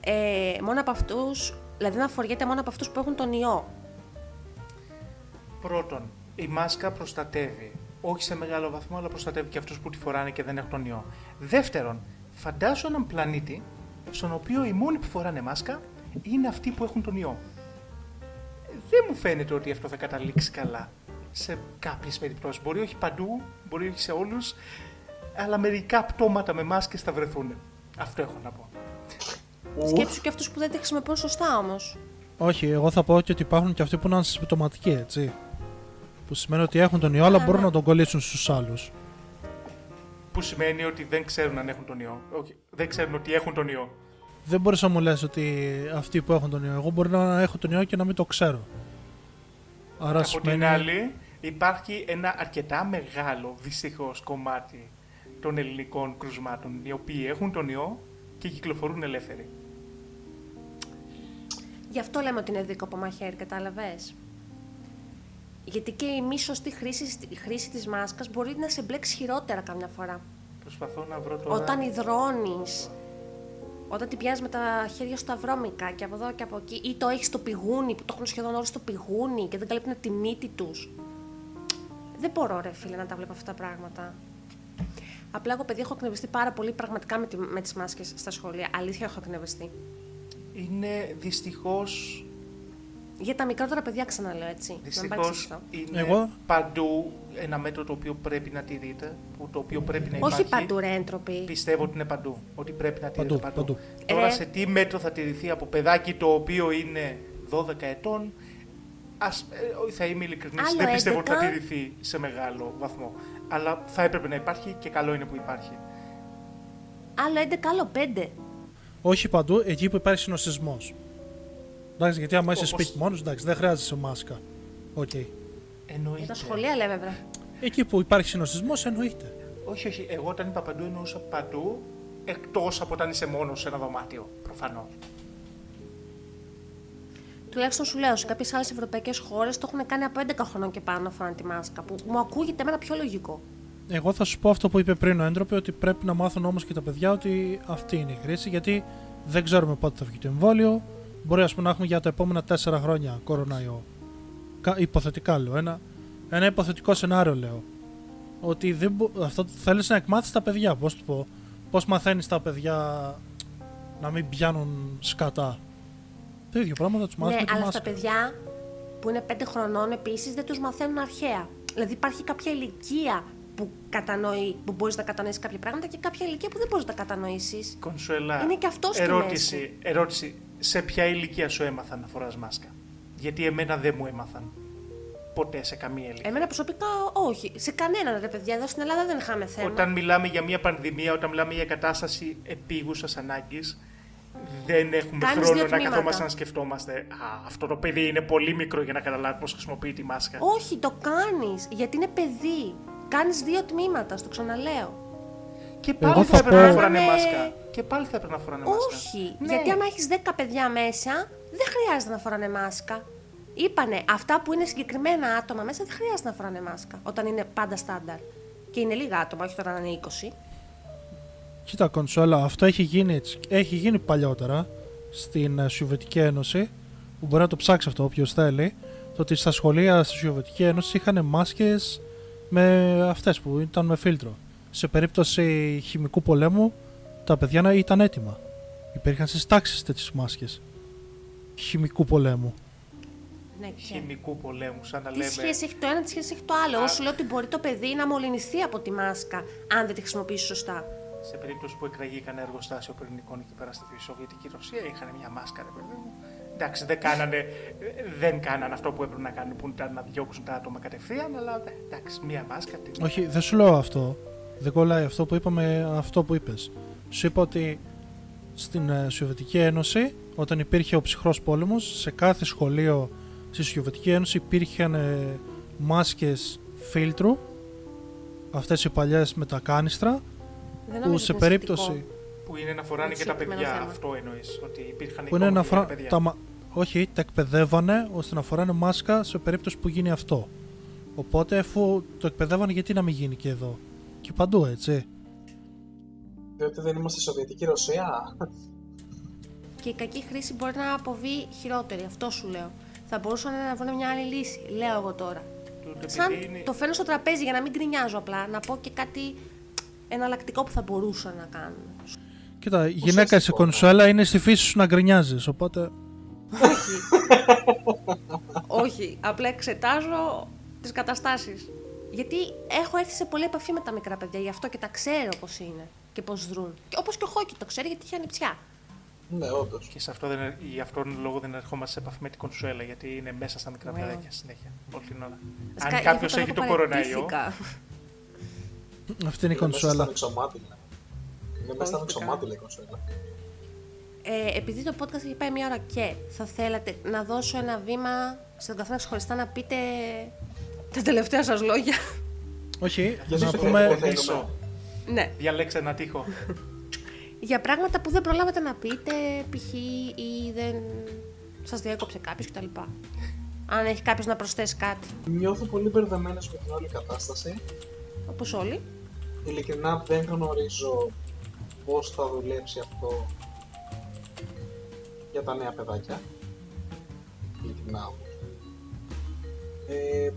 Ε, μόνο από αυτούς, δηλαδή να φοριέται μόνο από αυτούς που έχουν τον ιό. Πρώτον, η μάσκα προστατεύει. Όχι σε μεγάλο βαθμό, αλλά προστατεύει και αυτούς που τη φοράνε και δεν έχουν τον ιό. Δεύτερον, φαντάσου έναν πλανήτη στον οποίο οι μόνοι που φοράνε μάσκα είναι αυτοί που έχουν τον ιό. Δεν μου φαίνεται ότι αυτό θα καταλήξει καλά σε κάποιες περιπτώσεις. Μπορεί όχι παντού, μπορεί όχι σε όλους, αλλά μερικά πτώματα με μάσκες θα βρεθούν. Αυτό έχω να πω. Σκέψου και αυτούς που δεν τη χρησιμοποιούν σωστά όμως. Όχι, εγώ θα πω και ότι υπάρχουν και αυτοί που είναι ασυμπτωματικοί, έτσι. Που σημαίνει ότι έχουν τον ιό, αλλά Α, μπορούν ναι. να τον κολλήσουν στους άλλους. Που σημαίνει ότι δεν ξέρουν αν έχουν τον ιό. Όχι, δεν ξέρουν ότι έχουν τον ιό. Δεν μπορείς να μου λες ότι αυτοί που έχουν τον ιό. Εγώ μπορεί να έχω τον ιό και να μην το ξέρω. Άρα Από σημαίνει. την άλλη, υπάρχει ένα αρκετά μεγάλο δυστυχώς κομμάτι των ελληνικών κρουσμάτων, οι οποίοι έχουν τον ιό και κυκλοφορούν ελεύθεροι. Γι' αυτό λέμε ότι είναι δίκοπο μαχαίρι, κατάλαβες; Γιατί και η μη σωστή χρήση, η χρήση της μάσκας μπορεί να σε μπλέξει χειρότερα καμιά φορά. Προσπαθώ να βρω τώρα. Όταν υδρώνεις, όταν την πιάνεις με τα χέρια σου τα βρώμικα και από εδώ και από εκεί, ή το έχεις στο πηγούνι, που το έχουν σχεδόν όλοι στο πηγούνι και δεν καλύπτουν τη μύτη τους. Δεν μπορώ, ρε φίλε, να τα βλέπω αυτά τα πράγματα. Απλά εγώ, παιδί, έχω εκνευριστεί πάρα πολύ πραγματικά με, τη, με τις μάσκες στα σχολεία. Αλήθεια, έχω εκνευριστεί. Είναι δυστυχώς. Για τα μικρότερα παιδιά, ξαναλέω έτσι. Να μην Δυστυχώς παρεξηγηθώ. είναι Εγώ- παντού ένα μέτρο το οποίο πρέπει να τηρείται, που το οποίο πρέπει να Όχι υπάρχει. παντού, ρε έντροποι. Πιστεύω ότι είναι παντού. Ότι πρέπει να τηρείται Παντού, παντού. παντού. Τώρα Ε. σε τι μέτρο θα τηρηθεί από παιδάκι το οποίο είναι 12 ετών, ας, ε, θα είμαι ειλικρινής, Άλλο δεν πιστεύω ότι θα 11. τηρηθεί σε μεγάλο βαθμό. Αλλά θα έπρεπε να υπάρχει και καλό είναι που υπάρχει. Άλλο 11, άλλο 5. Όχι παντού, εκεί που υπάρχει συνωστισμός. Εντάξει, γιατί άμα είσαι Όπως- σπίτι μόνος, εντάξει, δεν χρειάζεσαι μάσκα. Οκ. Για Εννοείται. τα σχολεία λέμε, βέβαια. Εκεί που υπάρχει συνωστισμός, εννοείται. Όχι, όχι. Εγώ όταν είπα παντού εννοούσα παντού, εκτός από όταν είσαι μόνος σε ένα δωμάτιο. Προφανώς. Τουλάχιστον σου λέω, σε κάποιες άλλες ευρωπαϊκές χώρες το έχουν κάνει από 11 χρονών και πάνω να φοράνε τη μάσκα. Που μου ακούγεται εμένα πιο λογικό. Εγώ θα σου πω αυτό που είπε πριν ο Έντροπε, ότι πρέπει να μάθουν όμως και τα παιδιά ότι αυτή είναι η χρήση, γιατί δεν ξέρουμε πότε θα βγει το εμβόλιο. Μπορεί ας πούμε, να έχουμε για τα επόμενα 4 χρόνια κοροναϊό. Κα- Υποθετικά λέω. Ένα, ένα υποθετικό σενάριο λέω. Ότι δεν μπο... αυτό θέλεις να εκμάθεις τα παιδιά. Πώς του πω, Πώς μαθαίνεις τα παιδιά να μην πιάνουν σκατά. Το ίδιο πράγμα θα τους μάθει ναι, με τη αλλά μάσκα. στα παιδιά που είναι 5 χρονών επίσης δεν τους μαθαίνουν αρχαία. Δηλαδή υπάρχει κάποια ηλικία που, κατανοεί, που μπορείς να κατανοήσεις κάποια πράγματα και κάποια ηλικία που δεν μπορείς να τα κατανοήσεις. Κονσουέλα, Είναι και αυτός στη ερώτηση, μέση. ερώτηση. Σε ποια ηλικία σου έμαθαν να φοράς μάσκα; Γιατί εμένα δεν μου έμαθαν. Ποτέ σε καμία ηλικία. Εμένα προσωπικά όχι. Σε κανέναν ρε παιδιά. Εδώ στην Ελλάδα δεν είχαμε θέμα. Όταν μιλάμε για μια πανδημία, όταν μιλάμε για κατάσταση επίγουσας ανάγκης, δεν έχουμε Κάνεις χρόνο δύο να τμήματα. καθόμαστε να σκεφτόμαστε Α, αυτό το παιδί είναι πολύ μικρό για να καταλάβει πώς χρησιμοποιεί τη μάσκα. Όχι, το κάνεις. Γιατί είναι παιδί. Κάνεις δύο τμήματα, στο ξαναλέω. Και πάλι Εγώ θα θα έπρεπε να πω- φοράνε Ναι. μάσκα. Και πάλι θα έπρεπε να φοράνε μάσκα. Όχι, Ναι. γιατί άμα έχεις 10 παιδιά μέσα, δεν χρειάζεται να φοράνε μάσκα. Είπανε, αυτά που είναι συγκεκριμένα άτομα μέσα δεν χρειάζεται να φοράνε μάσκα. Όταν είναι πάντα στάνταρ. Και είναι λίγα άτομα, όχι τώρα να είναι 20. Κοίτα, κονσόλα, αυτό έχει γίνει, έτσι. έχει γίνει παλιότερα στην ε, Σοβιετική Ένωση, που μπορεί να το ψάξει αυτό όποιος θέλει, το ότι στα σχολεία στη Σοβιετική Ένωση είχαν μάσκες με αυτές που ήταν με φίλτρο. Σε περίπτωση χημικού πολέμου, τα παιδιά να ήταν έτοιμα. Υπήρχαν στις τάξεις τέτοιες μάσκες χημικού πολέμου. Ναι, και. Χημικού πολέμου, σαν να Τι λέμε. σχέση έχει το ένα, τι σχέση έχει το άλλο. Εγώ σου λέω ότι μπορεί το παιδί να μολυνηθεί από τη μάσκα, αν δεν τη χρησιμοποιήσει σωστά. Σε περίπτωση που εκραγεί κανένα εργοστάσιο πυρηνικών εκεί πέρα στη Σοβιετική Ρωσία, είχαν μια μάσκα, ρε παιδί μου. Εντάξει, δεν κάνανε, δεν κάνανε αυτό που έπρεπε να κάνουν, που ήταν να διώξουν τα άτομα κατευθείαν, αλλά εντάξει, μια μάσκα. Τι... Όχι, δεν σου λέω αυτό. Δεν κολλάει αυτό που είπαμε, αυτό που είπες. Σου είπα ότι στην ε, Σοβιετική Ένωση, όταν υπήρχε ο ψυχρός πόλεμος, σε κάθε σχολείο στη Σοβιετική Ένωση υπήρχαν ε, μάσκες φίλτρου, αυτές οι παλιές με τα κάνιστρα, Δεν που νομίζω σε ότι είναι περίπτωση σχετικό. Που είναι να φοράνε Το και τα συγκεκριμένο παιδιά. θέμα. Αυτό εννοείς. Ότι υπήρχαν που είναι να εικόνες για φορά, παιδιά. τα, μα- όχι, τα εκπαιδεύανε ώστε να φοράνε μάσκα σε περίπτωση που γίνει αυτό. Οπότε αφού το εκπαιδεύανε γιατί να μην γίνει και εδώ; Και παντού έτσι. Διότι δεν είμαστε Σοβιετική Ρωσία. Και η κακή χρήση μπορεί να αποβεί χειρότερη. Αυτό σου λέω. Θα μπορούσαν να βρουν μια άλλη λύση. Λέω εγώ τώρα. Τούτο Σαν επειδή είναι- το φέρνω στο τραπέζι για να μην γκρινιάζω απλά, να πω και κάτι εναλλακτικό που θα μπορούσα να κάνω. Κοίτα, η γυναίκα σε Ουσιαστικό, ναι. κονσόλα είναι στη φύση σου να γκρινιάζεις. Οπότε. Όχι. Όχι. Απλά εξετάζω τις καταστάσεις. Γιατί έχω έρθει σε πολλή επαφή με τα μικρά παιδιά, γι' αυτό και τα ξέρω πώς είναι και πώς δρούν. Και όπως και ο Χόκι το ξέρει, γιατί είχε ανιψιά. Ναι, όντως. Και σε αυτό δεν, γι' αυτόν τον λόγο δεν ερχόμαστε σε επαφή με την κονσουέλα, γιατί είναι μέσα στα μικρά Wow. παιδάκια συνέχεια. Όλη την ώρα. Βασικά, Αν γι' κάποιος αυτό έχει εγώ το κοροναϊό, παραιτήθηκα. Αυτή είναι η Είναι μέσα στα κονσόλα. μυξομάτιλα. Είναι μέσα στα Όχι, μυξομάτιλα η κονσόλα. Ε, επειδή το podcast έχει πάει μία ώρα και θα θέλατε να δώσω ένα βήμα στον καθένα ξεχωριστά να πείτε τα τελευταία σας λόγια. Όχι, Γιατί να δεν πούμε. θέλουμε. Μισό. ναι. Διαλέξτε ένα τείχο. Για πράγματα που δεν προλάβατε να πείτε, π.χ. ή δεν σας διέκοψε κάποιος κτλ. Αν έχει κάποιος να προσθέσει κάτι, Νιώθω πολύ μπερδεμένος με την όλη κατάσταση. όπως όλοι. Ειλικρινά δεν γνωρίζω πώς θα δουλέψει αυτό για τα νέα παιδάκια. Ειλικρινά όμως. Ε,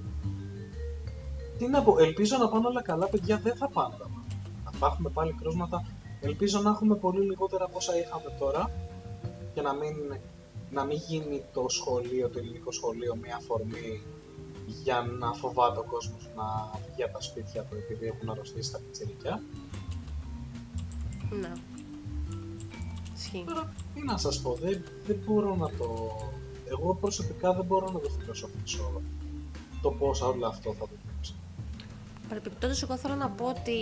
τι να πω, ελπίζω να πάνε όλα καλά, παιδιά δεν θα πάνε τα μάτια. Θα έχουμε πάλι κρούσματα. Ελπίζω να έχουμε πολύ λιγότερα από όσα είχαμε τώρα και να μην, να μην γίνει το σχολείο, το ελληνικό σχολείο, μια αφορμή για να φοβάται ο κόσμος να βγει από τα σπίτια του επειδή έχουν αρρωστήσει τα πιτσιρικιά. Να. Ισχύει. Τώρα, τι να σας πω, δεν, δεν μπορώ να το... Εγώ προσωπικά δεν μπορώ να το φιλοσοφήσω το πώς όλο αυτό θα δουλέψει. Παρεπιπτόντως, εγώ θέλω να πω ότι,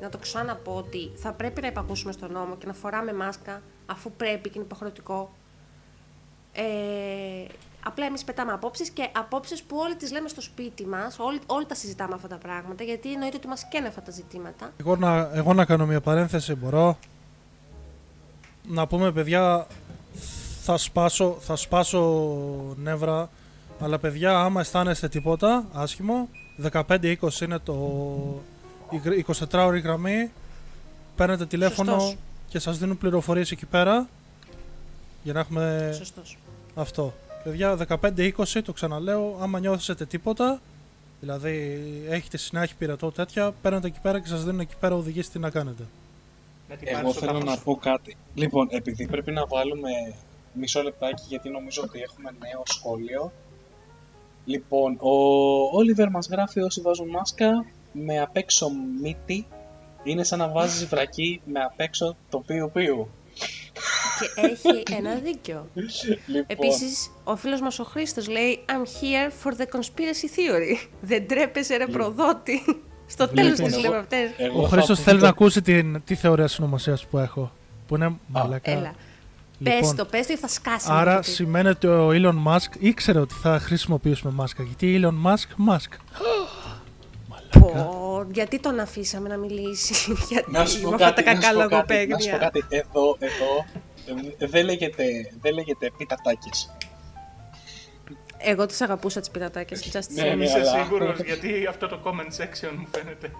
να το ξαναπώ ότι θα πρέπει να υπακούσουμε στον νόμο και να φοράμε μάσκα αφού πρέπει και είναι υποχρεωτικό. Ε, απλά εμείς πετάμε απόψεις και απόψεις που όλοι τις λέμε στο σπίτι μας, όλοι, όλοι τα συζητάμε αυτά τα πράγματα, γιατί εννοείται ότι μας καίνε αυτά τα ζητήματα. Εγώ να, εγώ να κάνω μια παρένθεση, μπορώ. Να πούμε, παιδιά, θα σπάσω, θα σπάσω νεύρα, αλλά παιδιά, άμα αισθάνεστε τίποτα άσχημο, 15-20 είναι το, η γρ- 24ωρη γραμμή, παίρνετε τηλέφωνο Σωστός. και σας δίνουν πληροφορίες εκεί πέρα, για να έχουμε Σωστός. αυτό. Παιδιά, 15-20, το ξαναλέω, άμα νιώθετε τίποτα, δηλαδή έχετε συνάχη πειρατό τέτοια, παίρνετε εκεί πέρα και σας δίνουν εκεί πέρα οδηγίες τι να κάνετε. Να την πάρεις Εγώ στο θέλω τάφος να σου. πω κάτι. Λοιπόν, επειδή πρέπει να βάλουμε μισό λεπτάκι γιατί νομίζω ότι έχουμε νέο σχόλιο. Λοιπόν, ο Όλιβερ μας γράφει όσοι βάζουν μάσκα με απ' έξω μύτη είναι σαν να βάζεις βρακί με απ' έξω το πίου πίου. και έχει ένα δίκιο. Λοιπόν, Επίσης, ο φίλος μας ο Χρήστος λέει I'm here for the conspiracy theory. Δεν τρέπεσαι ρε προδότη. Στο τέλος Λοιπόν, της εγώ- λέμε αυτές. εγώ Ο θα Χρήστος πω θέλει το- να ακούσει την, τη θεωρία συνωμοσίας που έχω. Που είναι μαλακά. Έλα. Λοιπόν, Πες το, πες το ή θα σκάσει. Άρα με το τι. σημαίνει ότι ο Elon Musk ήξερε ότι θα χρησιμοποιήσουμε μάσκα. Γιατί Elon Musk, Musk. Πω, γιατί τον αφήσαμε να μιλήσει; Γιατί Να σου πω με αυτά τα κάτι, να κακά σου πω κάτι, να σου πω λογοπαίγνια. κάτι. Εδώ, εδώ, ε, δεν λέγεται, δεν λέγεται πιτατάκης. Εγώ τις αγαπούσα τις πειρατάκες. Just Ναι, saying. ναι. Είσαι αλλά- σίγουρος, γιατί αυτό το comment section μου φαίνεται.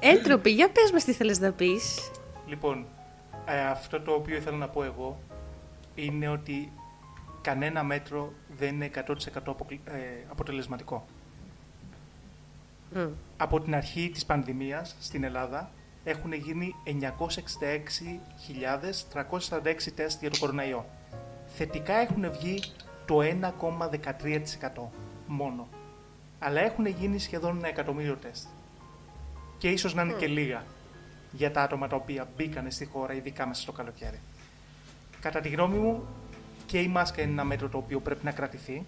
Έντροπη, για πες μας τι θέλεις να πεις. Λοιπόν, ε, αυτό το οποίο ήθελα να πω εγώ είναι ότι κανένα μέτρο δεν είναι 100% αποκλει- ε, αποτελεσματικό. Μμ. Από την αρχή της πανδημίας στην Ελλάδα έχουν γίνει 966.346 τεστ για το κοροναϊό. Θετικά έχουν βγει το 1,13% μόνο. Αλλά έχουν γίνει σχεδόν ένα εκατομμύριο τεστ. Και ίσως να είναι και λίγα για τα άτομα τα οποία μπήκαν στη χώρα, ειδικά μέσα στο καλοκαίρι. Κατά τη γνώμη μου, και η μάσκα είναι ένα μέτρο το οποίο πρέπει να κρατηθεί,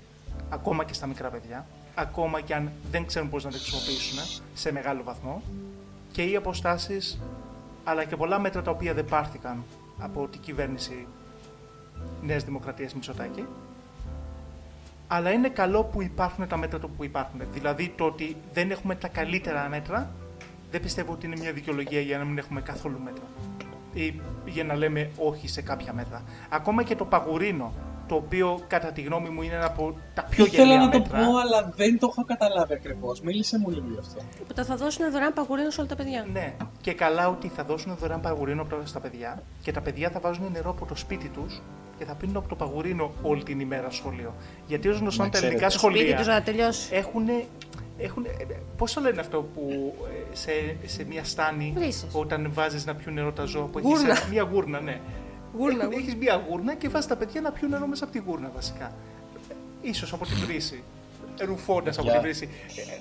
ακόμα και στα μικρά παιδιά, ακόμα και αν δεν ξέρουν πώς να τα χρησιμοποιήσουν σε μεγάλο βαθμό, και οι αποστάσεις, αλλά και πολλά μέτρα τα οποία δεν πάρθηκαν από την κυβέρνηση Νέας Δημοκρατίας Μητσοτάκη, αλλά είναι καλό που υπάρχουν τα μέτρα το που υπάρχουν. Δηλαδή το ότι δεν έχουμε τα καλύτερα μέτρα, δεν πιστεύω ότι είναι μια δικαιολογία για να μην έχουμε καθόλου μέτρα. Ή για να λέμε όχι σε κάποια μέτρα. Ακόμα και το παγουρίνο, το οποίο κατά τη γνώμη μου είναι ένα από τα πιο Ήθελα γελία να το μέτρα. πω, αλλά δεν το έχω καταλάβει ακριβώς. Μίλησε μου λίγο γι' αυτό. Τίποτα, θα δώσουν δωρεάν παγουρίνο σε όλα τα παιδιά. Ναι, και καλά ότι θα δώσουν δωρεάν παγουρίνο πρώτα στα παιδιά και τα παιδιά θα βάζουν νερό από το σπίτι τους και θα πίνουν από το παγουρίνο όλη την ημέρα στο σχολείο. Γιατί ω γνωστό Να τα ελληνικά ξέρετε. Σπίτι τους σχολεία να τελειώσει. έχουν. Έχουν, πώς το λένε αυτό που ε, σε, σε μια στάνη Βρύσες. όταν βάζεις να πιούν νερό τα ζώα που Γούρνα. έχεις μια γούρνα, ναι. Γούρνα, Έχουν- γούρνα. Έχεις μια γούρνα και βάζεις τα παιδιά να πιούν νερό μέσα από τη γούρνα βασικά. Ίσως από τη βρύση. Ρουφώντας από Για- τη βρύση. Ε,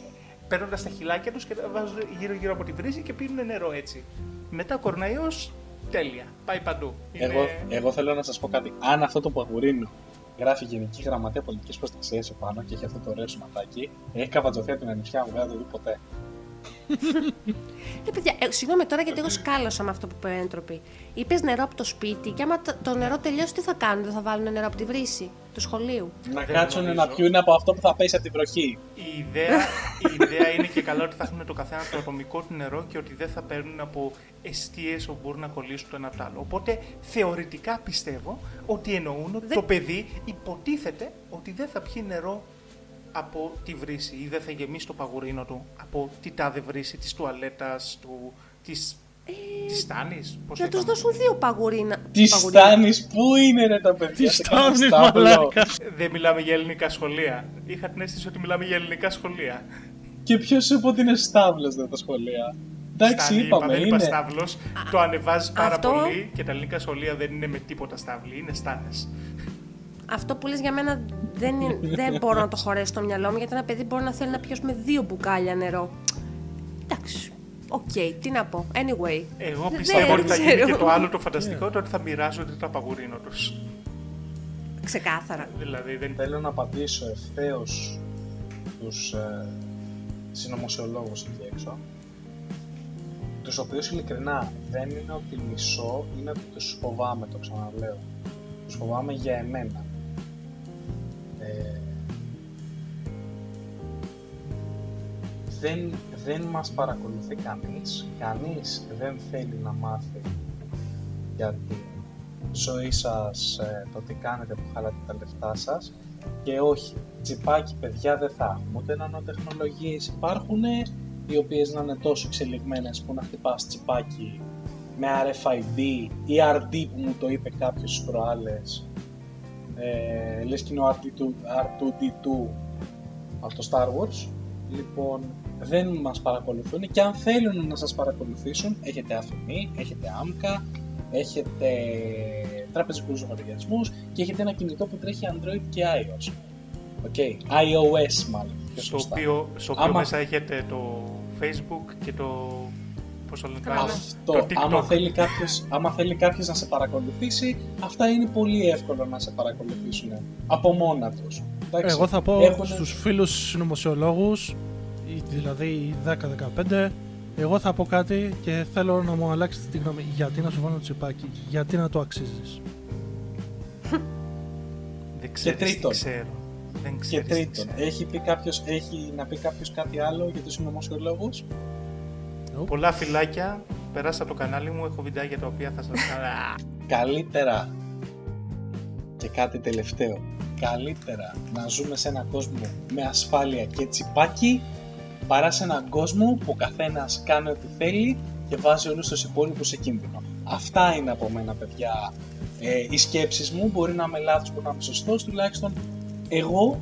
Παίρνοντας τα χυλάκια τους και τα βάζουν γύρω-γύρω από τη βρύση και πίνουν νερό έτσι. Μετά κοροναϊός, τέλεια. Πάει παντού. Είναι- Εγώ, εγώ θέλω να σας πω κάτι. Αν αυτό το παγουρίνο γράφει Γενική Γραμματεία Πολιτικής Προστασίας επάνω και έχει αυτό το ωραίο σηματάκι, έχει καβατζωθεί από την ανιψιά μου, δεν θα το δει ποτέ. Ε, παιδιά, ε, συγγνώμη τώρα γιατί εγώ σκάλωσα με αυτό που είπε έντροπη. Είπες νερό από το σπίτι και άμα το- το νερό τελειώσει, τι θα κάνουν, δεν θα βάλουν νερό από τη βρύση του σχολείου; Να Δεν κάτσουν να γνωρίζω. πιούν από αυτό που θα πέσει από τη βροχή. Η ιδέα, η ιδέα είναι και καλά ότι θα έχουν το καθένα το ατομικό του νερό και ότι δεν θα παίρνουν από αιστείε όπου μπορούν να κολλήσουν το ένα από το άλλο. Οπότε θεωρητικά πιστεύω ότι εννοούν ότι Δεν- το παιδί υποτίθεται ότι δεν θα πιει νερό από τη βρύση ή δεν θα γεμίσει το παγουρίνο του από τη τάδε βρύση της τουαλέτας, του, της, της στάνης, πώς Να το τους είπαμε; δώσουν δύο παγουρίνα. Τι παγουρίνα. στάνει, πού είναι ρε τα παιδιά, Τι σε κανένα στάνεις στάβλο. μαλάκα. Δεν μιλάμε για ελληνικά σχολεία. Είχα την αίσθηση ότι μιλάμε για ελληνικά σχολεία. Και ποιος σου είπε ότι είναι στάβλος δε τα σχολεία; Εντάξει, Στάνη, είπαμε, είπα, δεν είπα είναι. στάβλος. Το ανεβάζει πάρα Αυτό- πολύ και τα ελληνικά σχολεία δεν είναι με τίποτα στάβλη, είναι στάνες. Αυτό που λες για μένα δεν, είναι- δεν μπορώ να το χωρέσω στο μυαλό μου γιατί ένα παιδί μπορεί να θέλει να πιει με δύο μπουκάλια νερό. Εντάξει. Οκ, τι να πω. Anyway. Εγώ Δεν πιστεύω ότι θα γίνει ξέρω. και το άλλο το φανταστικό, το ότι θα μοιράζονται το παγουρίνο τους. Ξεκάθαρα. Δηλαδή δεν. Θέλω να απαντήσω ευθέως τους ε, συνωμοσιολόγους εκεί έξω τους οποίους ειλικρινά δεν είναι ότι μισώ, είναι ότι τους φοβάμαι, το ξαναλέω. Τους φοβάμαι για εμένα. Ε, δεν, δεν μας παρακολουθεί κανείς, κανείς δεν θέλει να μάθει για τη ζωή σας, ε, το τι κάνετε που χαλάτε τα λεφτά σας. Και όχι, τσιπάκι παιδιά δεν θα έχουμε, ούτε νανοτεχνολογίες. Υπάρχουν οι οποίες να είναι τόσο εξελιγμένες που να χτυπάς τσιπάκι με RFID ή RD που μου το είπε κάποιος στις προάλλες ε, λες και είναι ο R2, R2D2 από το Star Wars λοιπόν δεν μας παρακολουθούν και αν θέλουν να σας παρακολουθήσουν έχετε αφημί, έχετε άμκα έχετε τραπεζικούς λογαριασμούς και έχετε ένα κινητό που τρέχει Android και iOS okay. iOS μάλλον πιο Στο σωστά. οποίο, στο οποίο Άμα- μέσα έχετε το Facebook και το. Πώς το λένε το άλλο. Αυτό, Το άμα TikTok. θέλει, κάποιος, άμα θέλει κάποιος να σε παρακολουθήσει, αυτά είναι πολύ εύκολο να σε παρακολουθήσουν από μόνα τους. Εντάξει, Εγώ θα πω έχουνε- στους φίλους συνωμοσιολόγους, ή δηλαδή οι 10-15, εγώ θα πω κάτι και θέλω να μου αλλάξετε τη γνώμη. Γιατί να σου βάλω τσιπάκι, γιατί να το αξίζεις; Δεν ξέρεις τι τρίτον. ξέρω. Δεν Και ξέρεις τι τρίτον, ξέρω. έχει, πει κάποιος, έχει να πει κάποιος κάτι άλλο για τους συνωμοσιολόγους. Πολλά φυλάκια. Περάστε από το κανάλι μου, έχω βιντεάκια τα οποία θα σας κάνω. Καλύτερα και κάτι τελευταίο. Καλύτερα να ζούμε σε έναν κόσμο με ασφάλεια και τσιπάκι παρά σε έναν κόσμο που ο καθένας κάνει ό,τι θέλει και βάζει όλους τους υπόλοιπους σε κίνδυνο. Αυτά είναι από μένα παιδιά ε, οι σκέψεις μου. Μπορεί να είμαι λάθος, μπορεί να είμαι σωστός. Τουλάχιστον εγώ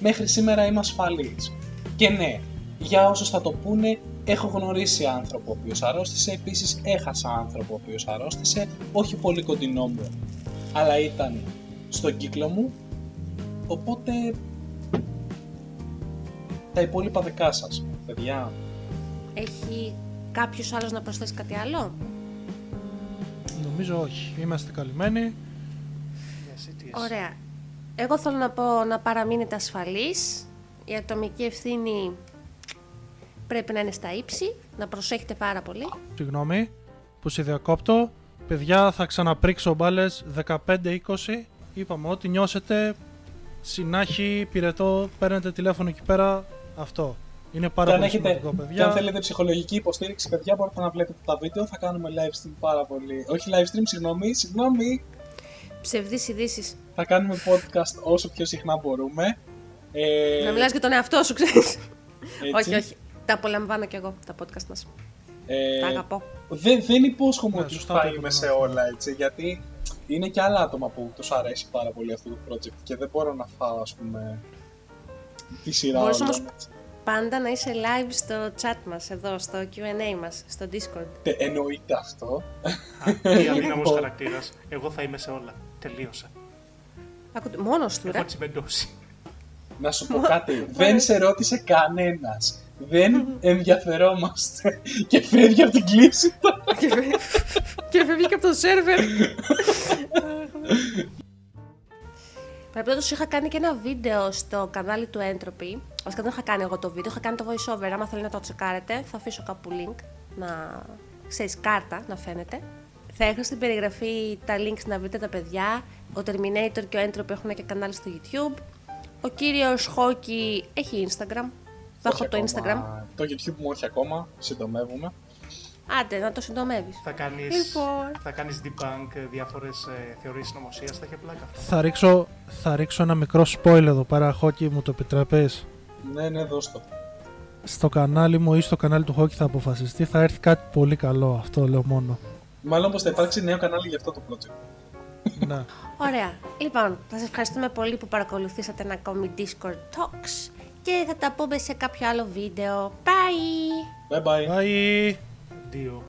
μέχρι σήμερα είμαι ασφαλής. Και ναι, για όσους θα το πούνε, έχω γνωρίσει άνθρωπο ο οποίος αρρώστησε, επίσης έχασα άνθρωπο ο οποίος αρρώστησε, όχι πολύ κοντινό μου, αλλά ήταν στον κύκλο μου, οπότε τα υπόλοιπα δικά σας, παιδιά. Έχει κάποιος άλλος να προσθέσει κάτι άλλο; Νομίζω όχι. Είμαστε καλυμμένοι. Yes, it is. Ωραία. Εγώ θέλω να πω να παραμείνετε ασφαλείς. Η ατομική ευθύνη πρέπει να είναι στα ύψη, να προσέχετε πάρα πολύ. Συγγνώμη που σε διακόπτω. Παιδιά, θα ξαναπρίξω μπάλες 15-20. Είπαμε ό,τι νιώσετε. Συνάχη, πυρετό, παίρνετε τηλέφωνο εκεί πέρα. Αυτό. Είναι πάρα Και αν, πολύ έχετε, σημαντικό, και αν παιδιά. θέλετε ψυχολογική υποστήριξη, παιδιά, μπορείτε να βλέπετε τα βίντεο. Θα κάνουμε live stream πάρα πολύ. Όχι live stream, συγγνώμη, συγγνώμη. Ψευδείς ειδήσεις. Θα κάνουμε podcast όσο πιο συχνά μπορούμε. Ε, Να μιλάς για τον εαυτό σου, ξέρεις. έτσι. όχι, όχι. Τα απολαμβάνω κι εγώ, τα podcast μας. Ε, Τα αγαπώ. δεν, δεν υπόσχομαι Ναι, ότι σωστά θα το είμαι είπαμε σε αυτό. όλα, έτσι, γιατί είναι και άλλα άτομα που τους αρέσει πάρα πολύ αυτό το project και δεν μπορώ να φάω, ας πούμε, τη σειρά Μπορείς όλων, όμως έτσι. πάντα να είσαι live στο chat μας, εδώ, στο Q&A μας, στο Discord. Τε- Εννοείται αυτό. Α, Τι αδύναμος χαρακτήρας. Εγώ θα είμαι σε όλα. Τελείωσα. Άκου, μόνος του, ρε. Έχω τσιμεντώσει. Να σου πω κάτι, δεν σε ρώτησε κανένας. Δεν ενδιαφερόμαστε. Και φεύγει από την κλίση τώρα. και, φε- και φεύγει και από το σερβερ. Παραπέτω είχα κάνει και ένα βίντεο στο κανάλι του Entropy. Βασικά δεν είχα κάνει εγώ το βίντεο, είχα κάνει το voiceover. Άμα θέλει να το τσεκάρετε, θα αφήσω κάπου link να ξέρεις κάρτα να φαίνεται. Θα έχω στην περιγραφή τα links να βρείτε τα παιδιά. Ο Terminator και ο Entropy έχουν και κανάλι στο YouTube. Ο κύριος Χόκι έχει Instagram. Θα Όχι έχω το Instagram. ακόμα. Το YouTube μου όχι ακόμα, συντομεύουμε. Άντε, να το συντομεύεις. Θα κάνεις, Λοιπόν. θα κάνεις debunk ε, διάφορες ε, θεωρίες συνωμοσίας. Θα έχει πλάκα αυτό. Θα ρίξω, θα ρίξω ένα μικρό spoiler εδώ πέρα, Χόκι, μου το επιτρέπεις; Ναι, ναι, δώσ' το. Στο κανάλι μου ή στο κανάλι του Χόκι θα αποφασιστεί, θα έρθει κάτι πολύ καλό, αυτό λέω μόνο. Μάλλον πως θα υπάρξει νέο κανάλι για αυτό το project. ναι. Ωραία. Λοιπόν, θα σας ευχαριστούμε πολύ που παρακολουθήσατε ένα ακόμη Discord Talks και θα τα πούμε σε κάποιο άλλο βίντεο. Bye! Bye bye. Bye. Δύο.